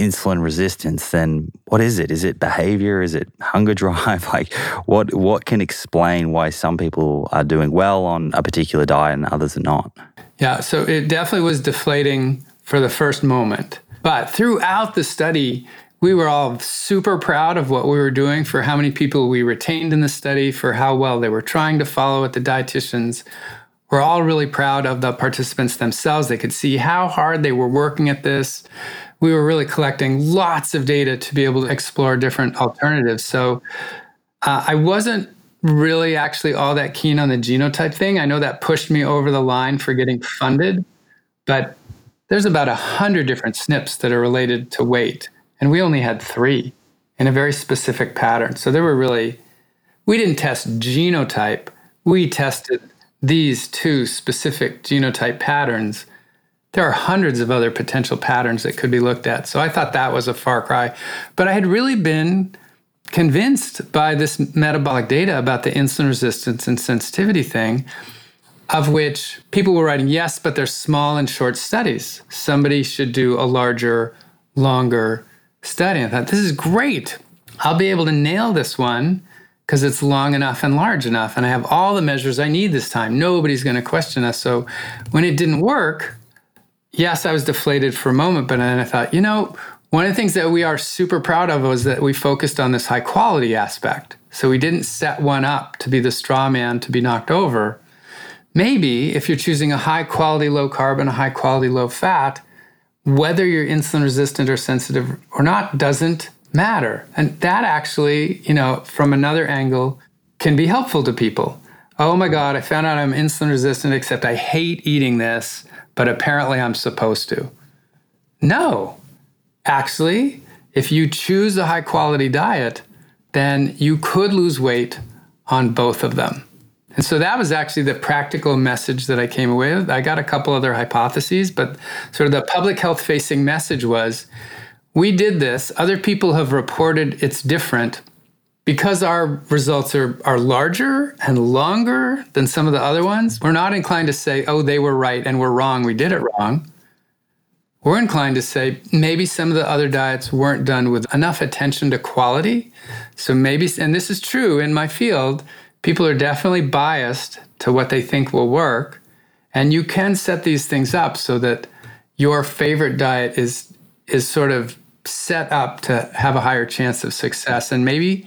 insulin resistance, then what is it? Is it behavior? Is it hunger drive? Like what what can explain why some people are doing well on a particular diet and others are not? Yeah, so it definitely was deflating for the first moment. But throughout the study, we were all super proud of what we were doing for how many people we retained in the study, for how well they were trying to follow it. The dietitians were all really proud of the participants themselves. They could see how hard they were working at this we were really collecting lots of data to be able to explore different alternatives. So uh, I wasn't really actually all that keen on the genotype thing. I know that pushed me over the line for getting funded, but there's about a hundred different SNPs that are related to weight, and we only had three in a very specific pattern. So there were really, we didn't test genotype. We tested these two specific genotype patterns there are hundreds of other potential patterns that could be looked at. So I thought that was a far cry. But I had really been convinced by this metabolic data about the insulin resistance and sensitivity thing, of which people were writing, yes, but they're small and short studies. Somebody should do a larger, longer study. I thought, this is great. I'll be able to nail this one because it's long enough and large enough. And I have all the measures I need this time. Nobody's going to question us. So when it didn't work, yes, I was deflated for a moment, but then I thought, you know, one of the things that we are super proud of was that we focused on this high quality aspect. So we didn't set one up to be the straw man to be knocked over. Maybe if you're choosing a high quality low carb and a high quality low fat, whether you're insulin resistant or sensitive or not doesn't matter. And that actually, you know, from another angle, can be helpful to people. Oh my God, I found out I'm insulin resistant, except I hate eating this but apparently I'm supposed to. No. Actually, if you choose a high quality diet, then you could lose weight on both of them. And so that was actually the practical message that I came away with. I got a couple other hypotheses, but sort of the public health facing message was we did this, other people have reported it's different, because our results are, are larger and longer than some of the other ones, we're not inclined to say, oh, they were right and we're wrong, we did it wrong. We're inclined to say maybe some of the other diets weren't done with enough attention to quality. So maybe, and this is true in my field, people are definitely biased to what they think will work. And you can set these things up so that your favorite diet is, is sort of set up to have a higher chance of success. And maybe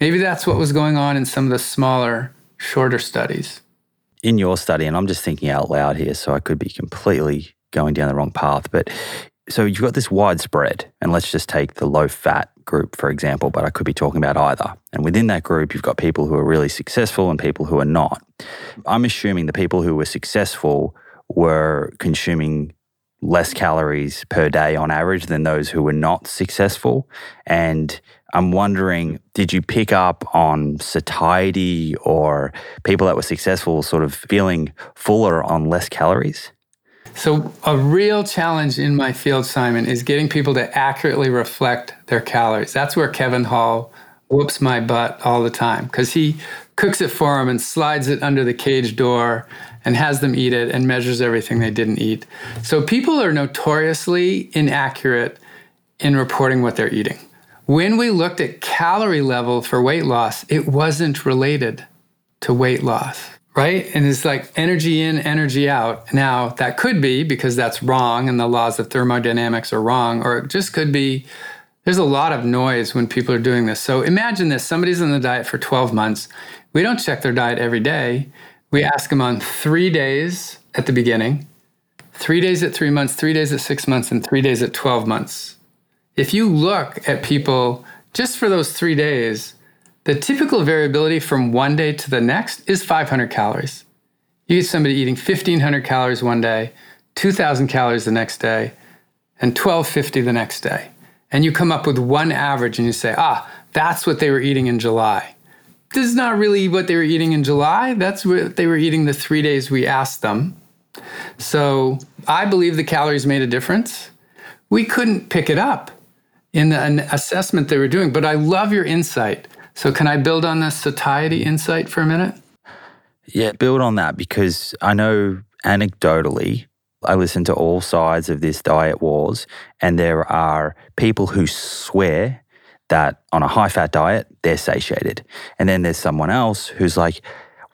Maybe that's what was going on in some of the smaller, shorter studies. In your study, and I'm just thinking out loud here, so I could be completely going down the wrong path, but so you've got this widespread, and let's just take the low fat group, for example, but I could be talking about either. And within that group, you've got people who are really successful and people who are not. I'm assuming the people who were successful were consuming less calories per day on average than those who were not successful. And I'm wondering, did you pick up on satiety or people that were successful sort of feeling fuller on less calories? So, a real challenge in my field, Simon, is getting people to accurately reflect their calories. That's where Kevin Hall whoops my butt all the time because he cooks it for them and slides it under the cage door and has them eat it and measures everything they didn't eat. So, people are notoriously inaccurate in reporting what they're eating. When we looked at calorie level for weight loss, it wasn't related to weight loss, right? And it's like energy in, energy out. Now, that could be because that's wrong and the laws of thermodynamics are wrong, or it just could be there's a lot of noise when people are doing this. So imagine this somebody's on the diet for 12 months. We don't check their diet every day. We ask them on three days at the beginning, three days at three months, three days at six months, and three days at 12 months if you look at people just for those three days, the typical variability from one day to the next is 500 calories. You get somebody eating 1,500 calories one day, 2,000 calories the next day, and 1,250 the next day. And you come up with one average and you say, ah, that's what they were eating in July. this is not really what they were eating in July. That's what they were eating the three days we asked them. So I believe the calories made a difference. We couldn't pick it up in the assessment they were doing, but I love your insight. So can I build on this satiety insight for a minute? Yeah, build on that because I know anecdotally, I listen to all sides of this diet wars, and there are people who swear that on a high fat diet, they're satiated. And then there's someone else who's like,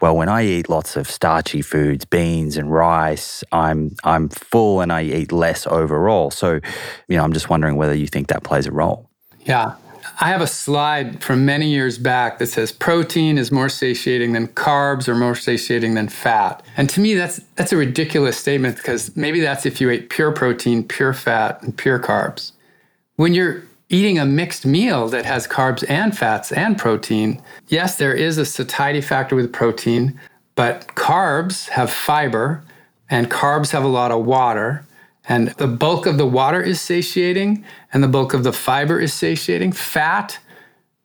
well, when I eat lots of starchy foods, beans and rice, I'm I'm full and I eat less overall. So, you know, I'm just wondering whether you think that plays a role. Yeah. I have a slide from many years back that says protein is more satiating than carbs or more satiating than fat. And to me that's that's a ridiculous statement because maybe that's if you ate pure protein, pure fat, and pure carbs. When you're eating a mixed meal that has carbs and fats and protein, yes, there is a satiety factor with protein, but carbs have fiber and carbs have a lot of water. And the bulk of the water is satiating and the bulk of the fiber is satiating. Fat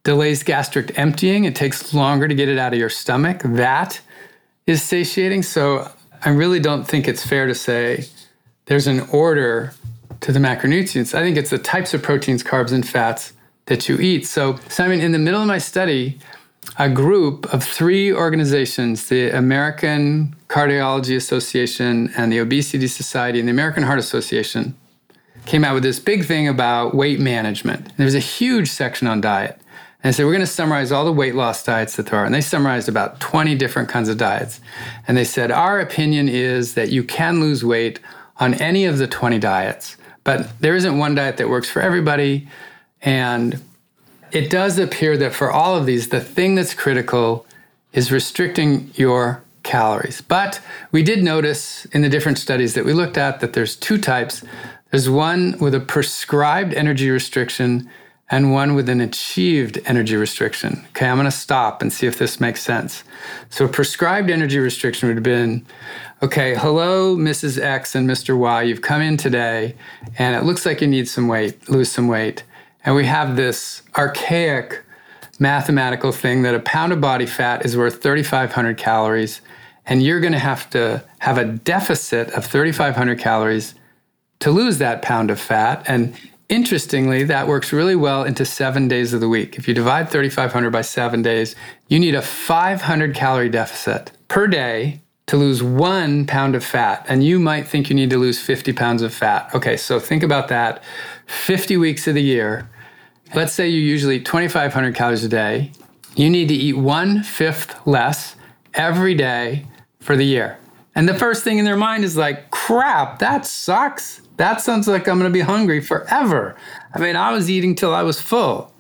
delays gastric emptying. It takes longer to get it out of your stomach. That is satiating. So I really don't think it's fair to say there's an order to the macronutrients. I think it's the types of proteins, carbs, and fats that you eat. So, Simon, in the middle of my study, a group of three organizations the American Cardiology Association and the Obesity Society and the American Heart Association came out with this big thing about weight management. There's a huge section on diet. And so we're going to summarize all the weight loss diets that there are. And they summarized about 20 different kinds of diets. And they said, Our opinion is that you can lose weight on any of the 20 diets. But there isn't one diet that works for everybody. And it does appear that for all of these, the thing that's critical is restricting your calories. But we did notice in the different studies that we looked at that there's two types. There's one with a prescribed energy restriction and one with an achieved energy restriction. Okay, I'm going to stop and see if this makes sense. So, a prescribed energy restriction would have been okay, hello, Mrs. X and Mr. Y, you've come in today and it looks like you need some weight, lose some weight. And we have this archaic mathematical thing that a pound of body fat is worth 3,500 calories. And you're going to have to have a deficit of 3,500 calories to lose that pound of fat. And interestingly, that works really well into seven days of the week. If you divide 3,500 by seven days, you need a 500 calorie deficit per day to lose one pound of fat, and you might think you need to lose 50 pounds of fat. Okay, so think about that 50 weeks of the year. Let's say you usually eat 2,500 calories a day. You need to eat one fifth less every day for the year. And the first thing in their mind is like, crap, that sucks. That sounds like I'm gonna be hungry forever. I mean, I was eating till I was full.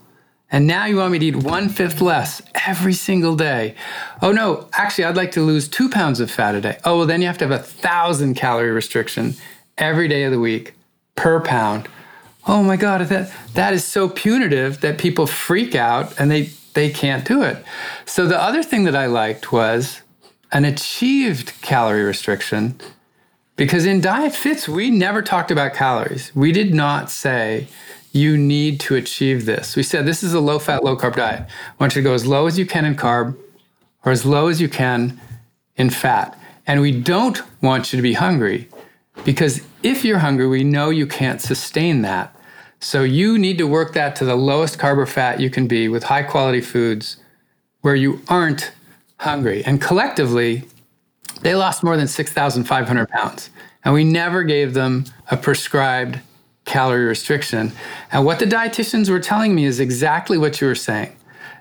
And now you want me to eat one fifth less every single day. Oh no, actually, I'd like to lose two pounds of fat a day. Oh, well, then you have to have a thousand calorie restriction every day of the week per pound. Oh my God, that, that is so punitive that people freak out and they, they can't do it. So the other thing that I liked was an achieved calorie restriction because in DIETFITS, we never talked about calories. We did not say, you need to achieve this. We said this is a low fat, low carb diet. I want you to go as low as you can in carb or as low as you can in fat. And we don't want you to be hungry because if you're hungry, we know you can't sustain that. So you need to work that to the lowest carb or fat you can be with high quality foods where you aren't hungry. And collectively, they lost more than 6,500 pounds. And we never gave them a prescribed calorie restriction. And what the dietitians were telling me is exactly what you were saying.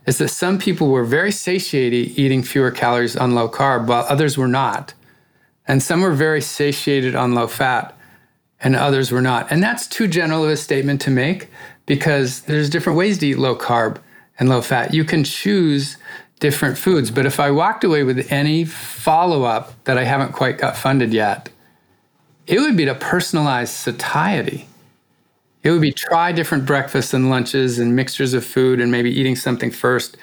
Is that some people were very satiated eating fewer calories on low carb while others were not. And some were very satiated on low fat and others were not. And that's too general of a statement to make because there's different ways to eat low carb and low fat. You can choose different foods. But if I walked away with any follow up that I haven't quite got funded yet, it would be to personalize satiety. It would be try different breakfasts and lunches and mixtures of food and maybe eating something first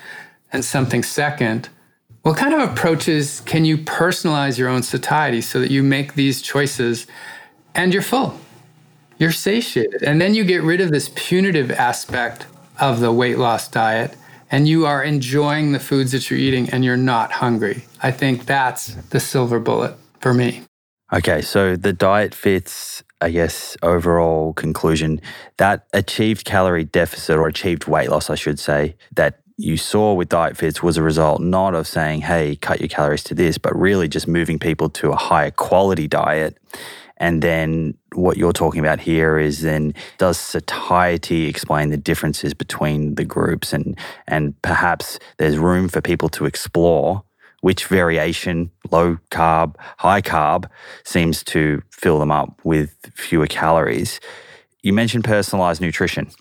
and something second. What kind of approaches can you personalize your own satiety so that you make these choices and you're full? You're satiated. And then you get rid of this punitive aspect of the weight loss diet and you are enjoying the foods that you're eating and you're not hungry. I think that's the silver bullet for me. Okay, so the DIETFITS, I guess, overall conclusion that achieved calorie deficit or achieved weight loss, I should say, that you saw with DIETFITS was a result not of saying, hey, cut your calories to this, but really just moving people to a higher quality diet. And then what you're talking about here is then does satiety explain the differences between the groups and and perhaps there's room for people to explore which variation, low carb, high carb, seems to fill them up with fewer calories. You mentioned personalized nutrition.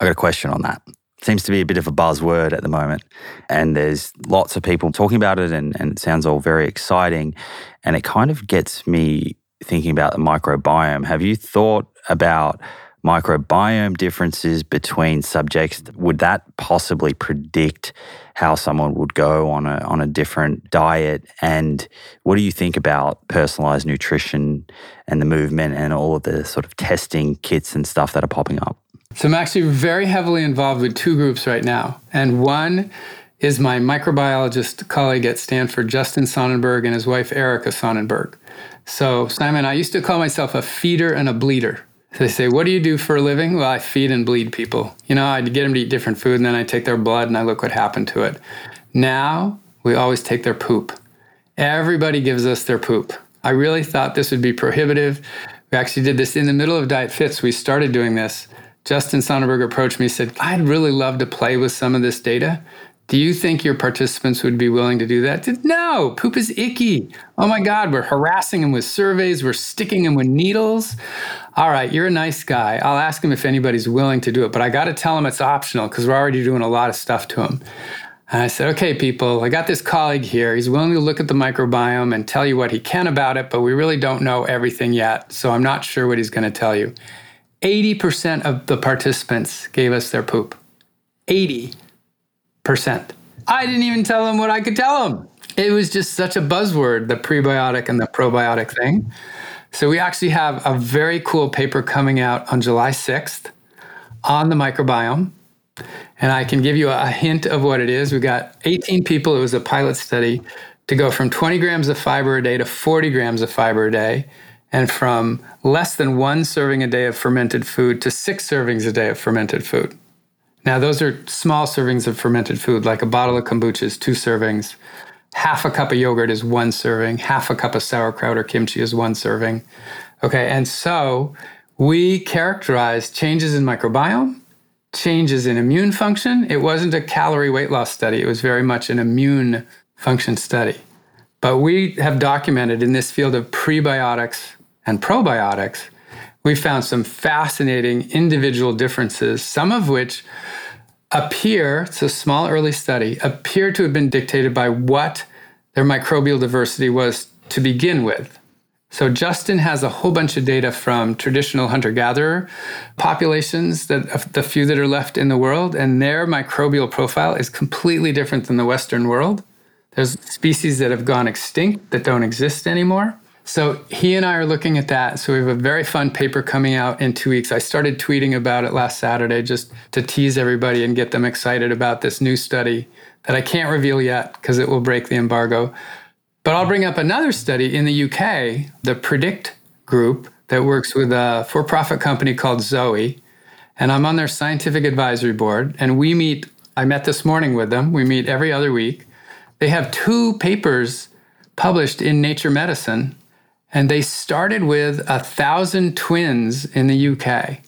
I got a question on that. Seems to be a bit of a buzzword at the moment. And there's lots of people talking about it, and, and it sounds all very exciting. And it kind of gets me thinking about the microbiome. Have you thought about microbiome differences between subjects? Would that possibly predict how someone would go on a on a different diet? And what do you think about personalized nutrition and the movement and all of the sort of testing kits and stuff that are popping up? So I'm actually very heavily involved with two groups right now. And one is my microbiologist colleague at Stanford, Justin Sonnenburg, and his wife, Erica Sonnenburg. So, Simon, I used to call myself a feeder and a bleeder. They say, What do you do for a living? Well, I feed and bleed people. You know, I'd get them to eat different food, and then I take their blood and I look what happened to it. Now, we always take their poop. Everybody gives us their poop. I really thought this would be prohibitive. We actually did this in the middle of DIETFITS. We started doing this. Justin Sonnenburg approached me and said, I'd really love to play with some of this data. Do you think your participants would be willing to do that? No, poop is icky. Oh my God, we're harassing them with surveys, we're sticking them with needles. All right, you're a nice guy. I'll ask him if anybody's willing to do it, but I got to tell him it's optional because we're already doing a lot of stuff to him. And I said, okay, people, I got this colleague here. He's willing to look at the microbiome and tell you what he can about it, but we really don't know everything yet. So I'm not sure what he's going to tell you. 80% of the participants gave us their poop. 80 percent. I didn't even tell them what I could tell them. It was just such a buzzword, the prebiotic and the probiotic thing. So we actually have a very cool paper coming out on July 6th on the microbiome. And I can give you a hint of what it is. We got 18 people, it was a pilot study, to go from 20 grams of fiber a day to 40 grams of fiber a day, and from less than one serving a day of fermented food to six servings a day of fermented food. Now, those are small servings of fermented food, like a bottle of kombucha is two servings. Half a cup of yogurt is one serving. Half a cup of sauerkraut or kimchi is one serving. Okay, and so we characterized changes in microbiome, changes in immune function. It wasn't a calorie weight loss study, it was very much an immune function study. But we have documented in this field of prebiotics and probiotics we found some fascinating individual differences, some of which appear, it's a small early study, appear to have been dictated by what their microbial diversity was to begin with. So Justin has a whole bunch of data from traditional hunter-gatherer populations that the few that are left in the world and their microbial profile is completely different than the western world. There's species that have gone extinct that don't exist anymore. So he and I are looking at that. So we have a very fun paper coming out in two weeks. I started tweeting about it last Saturday just to tease everybody and get them excited about this new study that I can't reveal yet because it will break the embargo. But I'll bring up another study in the UK, the Predict group that works with a for profit company called Zoe. And I'm on their scientific advisory board. And we meet, I met this morning with them. We meet every other week. They have two papers published in Nature Medicine and they started with a thousand twins in the UK.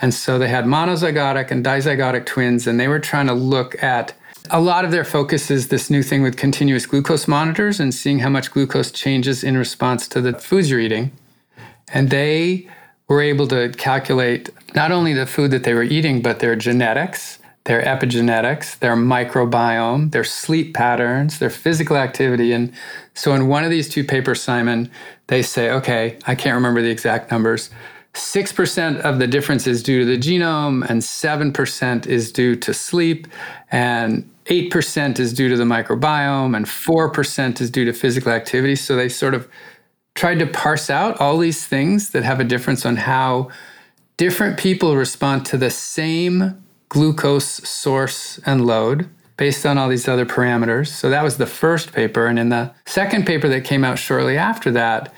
And so they had monozygotic and dizygotic twins, and they were trying to look at a lot of their focus is this new thing with continuous glucose monitors and seeing how much glucose changes in response to the foods you're eating. And they were able to calculate not only the food that they were eating, but their genetics their epigenetics, their microbiome, their sleep patterns, their physical activity. And so in one of these two papers, Simon, they say, okay, I can't remember the exact numbers. 6% of the difference is due to the genome, and 7% is due to sleep, and 8% is due to the microbiome, and 4% is due to physical activity. So they sort of tried to parse out all these things that have a difference on how different people respond to the same glucose source and load based on all these other parameters. So that was the first paper. And in the second paper that came out shortly after that,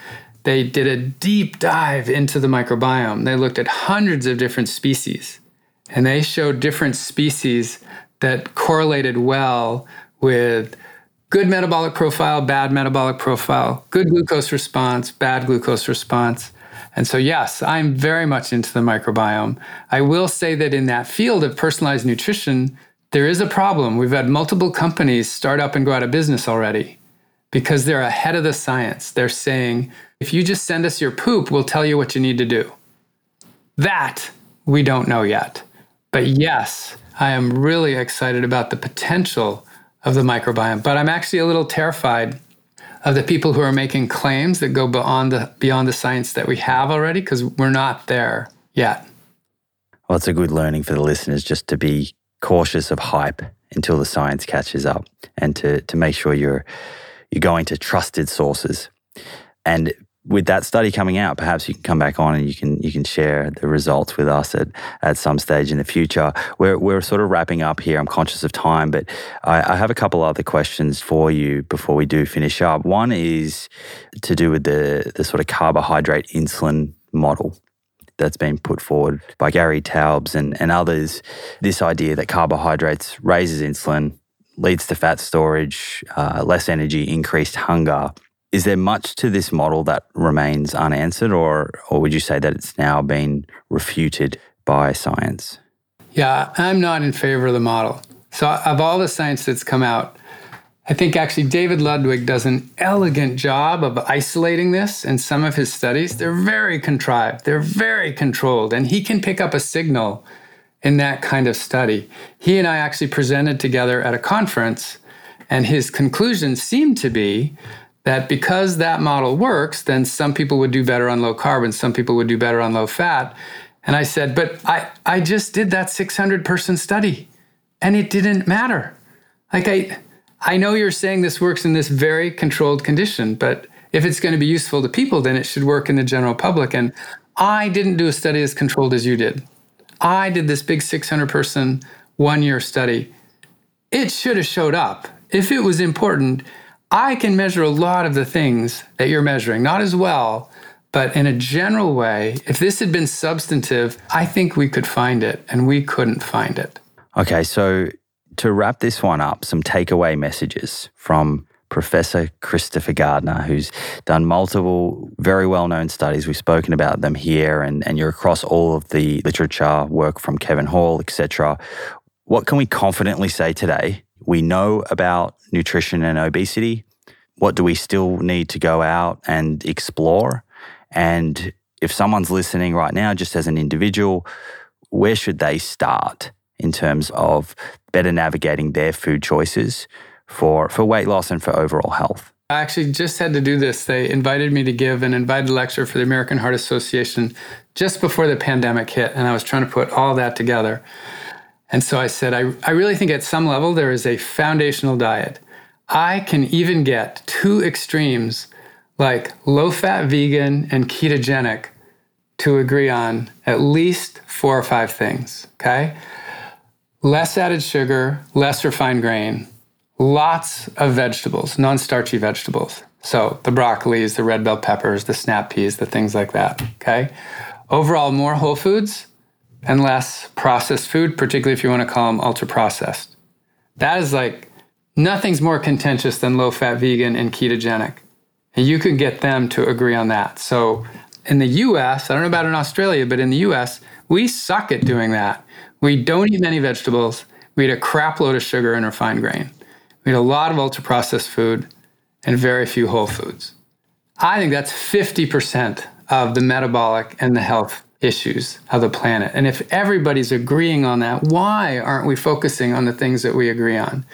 they did a deep dive into the microbiome. They looked at hundreds of different species and they showed different species that correlated well with good metabolic profile, bad metabolic profile, good glucose response, bad glucose response. And so, yes, I'm very much into the microbiome. I will say that in that field of personalized nutrition, there is a problem. We've had multiple companies start up and go out of business already because they're ahead of the science. They're saying, if you just send us your poop, we'll tell you what you need to do. That we don't know yet. But yes, I am really excited about the potential of the microbiome. But I'm actually a little terrified of the people who are making claims that go beyond the beyond the science that we have already because we're not there yet. Well, it's a good learning for the listeners just to be cautious of hype until the science catches up and to to make sure you're you're going to trusted sources. And with that study coming out, perhaps you can come back on and you can you can share the results with us at, at some stage in the future. We're, we're sort of wrapping up here. I'm conscious of time, but I, I have a couple other questions for you before we do finish up. One is to do with the the sort of carbohydrate insulin model that's been put forward by Gary Taubes and, and others. This idea that carbohydrates raises insulin, leads to fat storage, uh, less energy, increased hunger. Is there much to this model that remains unanswered, or, or would you say that it's now been refuted by science? Yeah, I'm not in favor of the model. So, of all the science that's come out, I think actually David Ludwig does an elegant job of isolating this in some of his studies. They're very contrived, they're very controlled, and he can pick up a signal in that kind of study. He and I actually presented together at a conference, and his conclusions seemed to be that because that model works, then some people would do better on low carb and some people would do better on low fat. And I said, but I, I just did that 600 person study and it didn't matter. Like I, I know you're saying this works in this very controlled condition, but if it's going to be useful to people, then it should work in the general public. And I didn't do a study as controlled as you did. I did this big 600 person one year study. It should have showed up. If it was important, I can measure a lot of the things that you're measuring, not as well, but in a general way, if this had been substantive, I think we could find it, and we couldn't find it. Okay, so to wrap this one up, some takeaway messages from Professor Christopher Gardner, who's done multiple very well known studies. We've spoken about them here, and, and you're across all of the literature, work from Kevin Hall, etc. What can we confidently say today we know about nutrition and obesity. What do we still need to go out and explore? And if someone's listening right now, just as an individual, where should they start in terms of better navigating their food choices for, for weight loss and for overall health? I actually just had to do this. They invited me to give an invited lecture for the American Heart Association just before the pandemic hit, and I was trying to put all that together. And so I said, I, I really think at some level there is a foundational diet. I can even get two extremes like low fat vegan and ketogenic to agree on at least four or five things. Okay. Less added sugar, less refined grain, lots of vegetables, non starchy vegetables. So the broccolis, the red bell peppers, the snap peas, the things like that. Okay. Overall, more whole foods, and less processed food, particularly if you want to call them ultra processed. That is like nothing's more contentious than low fat vegan and ketogenic. And you could get them to agree on that. So in the US, I don't know about in Australia, but in the US, we suck at doing that. We don't eat many vegetables. We eat a crap load of sugar and refined grain. We eat a lot of ultra processed food and very few whole foods. I think that's 50% of the metabolic and the health issues of the planet. And if everybody's agreeing on that, why aren't we focusing on the things that we agree on?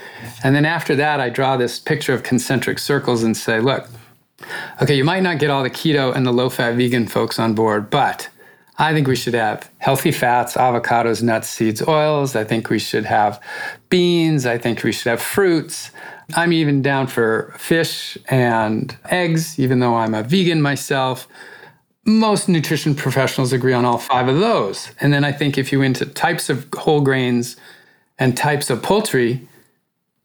And then after that, I draw this picture of concentric circles and say, look, okay, you might not get all the keto and the low fat vegan folks on board, but I think we should have healthy fats, avocados, nuts, seeds, oils. I think we should have beans. I think we should have fruits. I'm even down for fish and eggs, even though I'm a vegan myself most nutrition professionals agree on all five of those. And then I think if you into types of whole grains and types of poultry,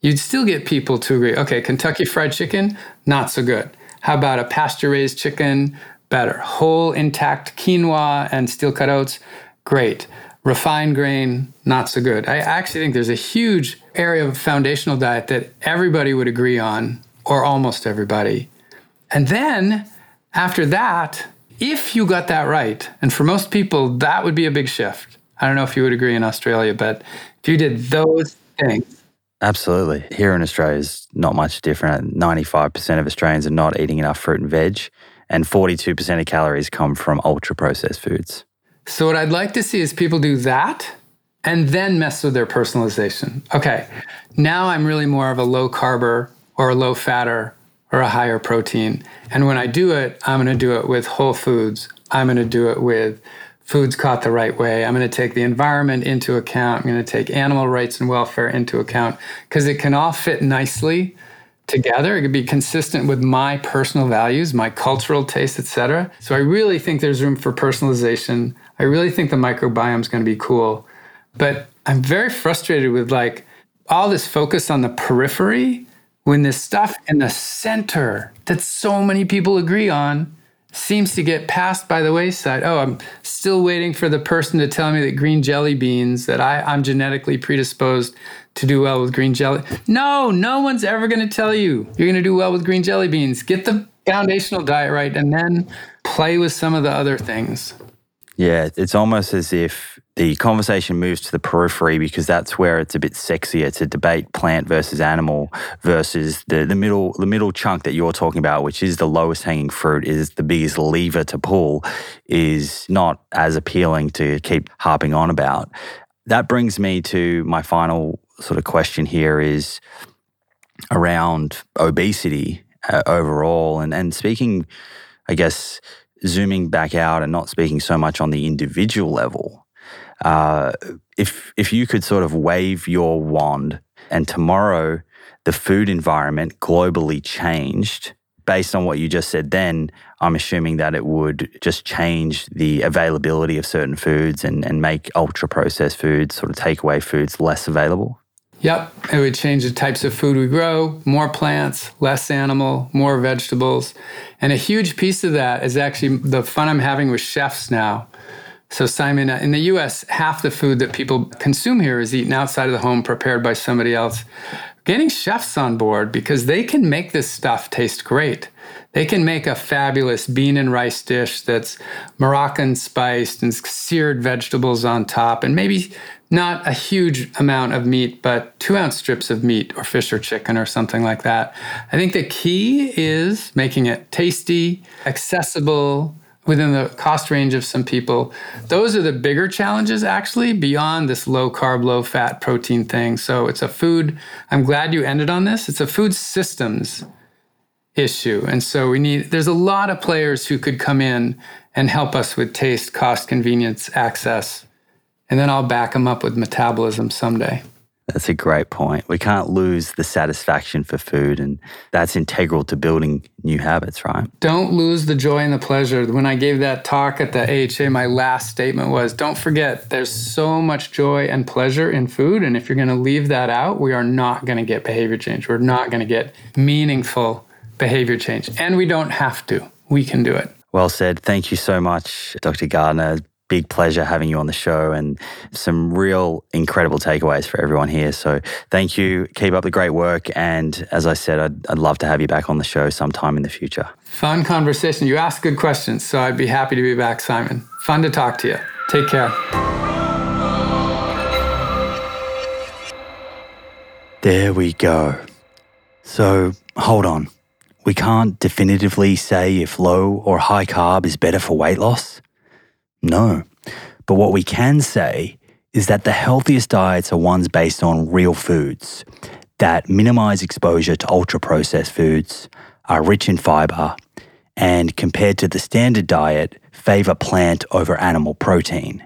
you'd still get people to agree okay, Kentucky Fried Chicken, not so good. How about a pasture raised chicken? Better. Whole intact quinoa and steel cut oats? Great. Refined grain, not so good. I actually think there's a huge area of foundational diet that everybody would agree on, or almost everybody. And then after that, if you got that right, and for most people, that would be a big shift. I don't know if you would agree in Australia, but if you did those things. Absolutely. Here in Australia is not much different. 95% of Australians are not eating enough fruit and veg, and 42% of calories come from ultra processed foods. So, what I'd like to see is people do that and then mess with their personalization. Okay, now I'm really more of a low carber or a low fatter or a higher protein. And when I do it, I'm going to do it with whole foods. I'm going to do it with foods caught the right way. I'm going to take the environment into account. I'm going to take animal rights and welfare into account because it can all fit nicely together. It could be consistent with my personal values, my cultural tastes, etc. So I really think there's room for personalization. I really think the microbiome is going to be cool. But I'm very frustrated with like all this focus on the periphery when this stuff in the center that so many people agree on seems to get passed by the wayside. Oh, I'm still waiting for the person to tell me that green jelly beans, that I, I'm genetically predisposed to do well with green jelly. No, no one's ever going to tell you you're going to do well with green jelly beans. Get the foundational diet right and then play with some of the other things. Yeah, it's almost as if the conversation moves to the periphery because that's where it's a bit sexier to debate plant versus animal versus the, the middle the middle chunk that you're talking about, which is the lowest hanging fruit, is the biggest lever to pull, is not as appealing to keep harping on about. That brings me to my final sort of question here is around obesity uh, overall and and speaking I guess zooming back out and not speaking so much on the individual level uh, if if you could sort of wave your wand and tomorrow the food environment globally changed based on what you just said then i'm assuming that it would just change the availability of certain foods and, and make ultra processed foods sort of takeaway foods less available Yep, it would change the types of food we grow, more plants, less animal, more vegetables. And a huge piece of that is actually the fun I'm having with chefs now. So, Simon, uh, in the US, half the food that people consume here is eaten outside of the home, prepared by somebody else. Getting chefs on board because they can make this stuff taste great. They can make a fabulous bean and rice dish that's Moroccan spiced and seared vegetables on top, and maybe not a huge amount of meat, but two ounce strips of meat or fish or chicken or something like that. I think the key is making it tasty, accessible, within the cost range of some people. Those are the bigger challenges, actually, beyond this low carb, low fat protein thing. So it's a food, I'm glad you ended on this. It's a food systems issue. And so we need, there's a lot of players who could come in and help us with taste, cost, convenience, access. And then I'll back them up with metabolism someday. That's a great point. We can't lose the satisfaction for food, and that's integral to building new habits, right? Don't lose the joy and the pleasure. When I gave that talk at the AHA, my last statement was don't forget there's so much joy and pleasure in food. And if you're going to leave that out, we are not going to get behavior change. We're not going to get meaningful behavior change. And we don't have to, we can do it. Well said. Thank you so much, Dr. Gardner big pleasure having you on the show and some real incredible takeaways for everyone here. So thank you. Keep up the great work. And as I said, I'd, I'd love to have you back on the show sometime in the future. Fun conversation. You ask good questions. So I'd be happy to be back, Simon. Fun to talk to you. Take care. There we go. So hold on. We can't definitively say if low or high carb is better for weight loss. No. But what we can say is that the healthiest diets are ones based on real foods that minimize exposure to ultra processed foods, are rich in fiber, and compared to the standard diet, favor plant over animal protein.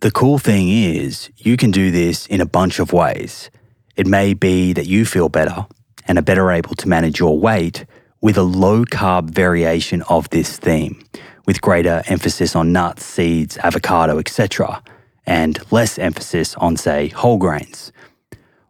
The cool thing is, you can do this in a bunch of ways. It may be that you feel better and are better able to manage your weight with a low carb variation of this theme, with greater emphasis on nuts, seeds, avocado, etc., and less emphasis on, say, whole grains.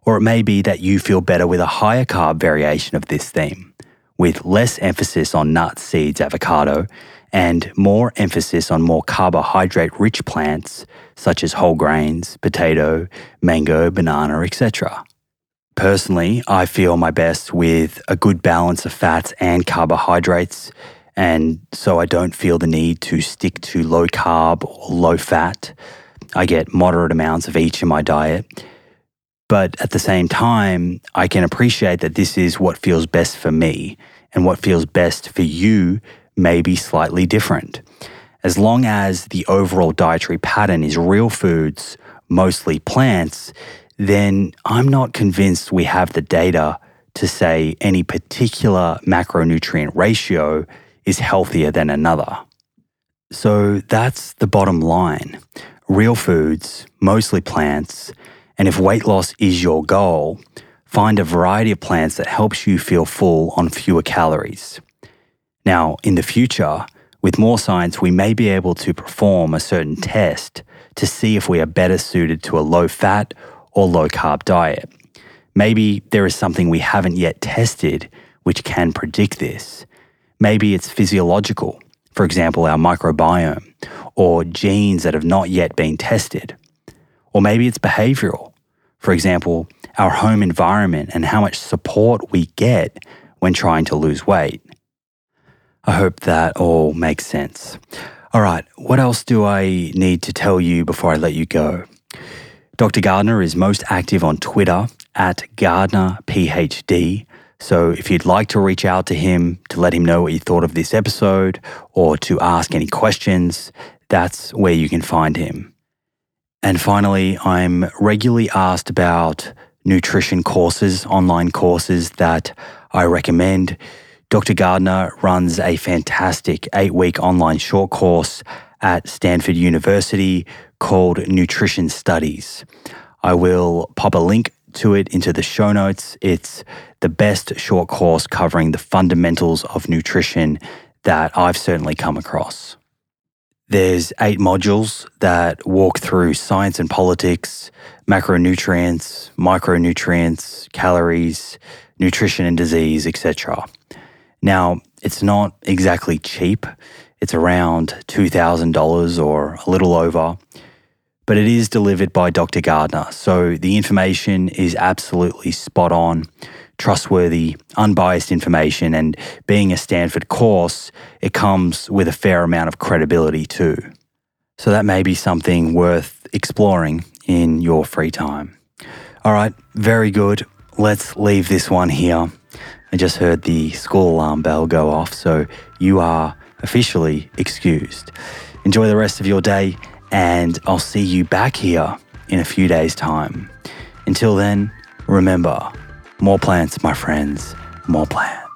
Or it may be that you feel better with a higher carb variation of this theme, with less emphasis on nuts, seeds, avocado, and more emphasis on more carbohydrate rich plants such as whole grains, potato, mango, banana, etc. Personally, I feel my best with a good balance of fats and carbohydrates, and so I don't feel the need to stick to low carb or low fat. I get moderate amounts of each in my diet but at the same time, I can appreciate that this is what feels best for me, and what feels best for you may be slightly different. As long as the overall dietary pattern is real foods, mostly plants, then I'm not convinced we have the data to say any particular macronutrient ratio is healthier than another. So that's the bottom line. Real foods, mostly plants, and if weight loss is your goal, find a variety of plants that helps you feel full on fewer calories. Now, in the future, with more science, we may be able to perform a certain test to see if we are better suited to a low fat or low carb diet. Maybe there is something we haven't yet tested which can predict this. Maybe it's physiological, for example, our microbiome, or genes that have not yet been tested. Or maybe it's behavioral. For example, our home environment and how much support we get when trying to lose weight. I hope that all makes sense. All right, what else do I need to tell you before I let you go? Dr. Gardner is most active on Twitter at GardnerPhD. So if you'd like to reach out to him to let him know what you thought of this episode or to ask any questions, that's where you can find him. And finally, I'm regularly asked about nutrition courses, online courses that I recommend. Dr. Gardner runs a fantastic eight week online short course at Stanford University called Nutrition Studies. I will pop a link to it into the show notes. It's the best short course covering the fundamentals of nutrition that I've certainly come across. There's eight modules that walk through science and politics, macronutrients, micronutrients, calories, nutrition and disease, etc. Now, it's not exactly cheap. It's around $2,000 or a little over, but it is delivered by Dr. Gardner. So the information is absolutely spot on trustworthy, unbiased information. And being a Stanford course, it comes with a fair amount of credibility too. So that may be something worth exploring in your free time. All right, very good. Let's leave this one here. I just heard the school alarm bell go off, so you are officially excused. Enjoy the rest of your day, and I'll see you back here in a few days' time. Until then, remember, more plants, my friends, more plants.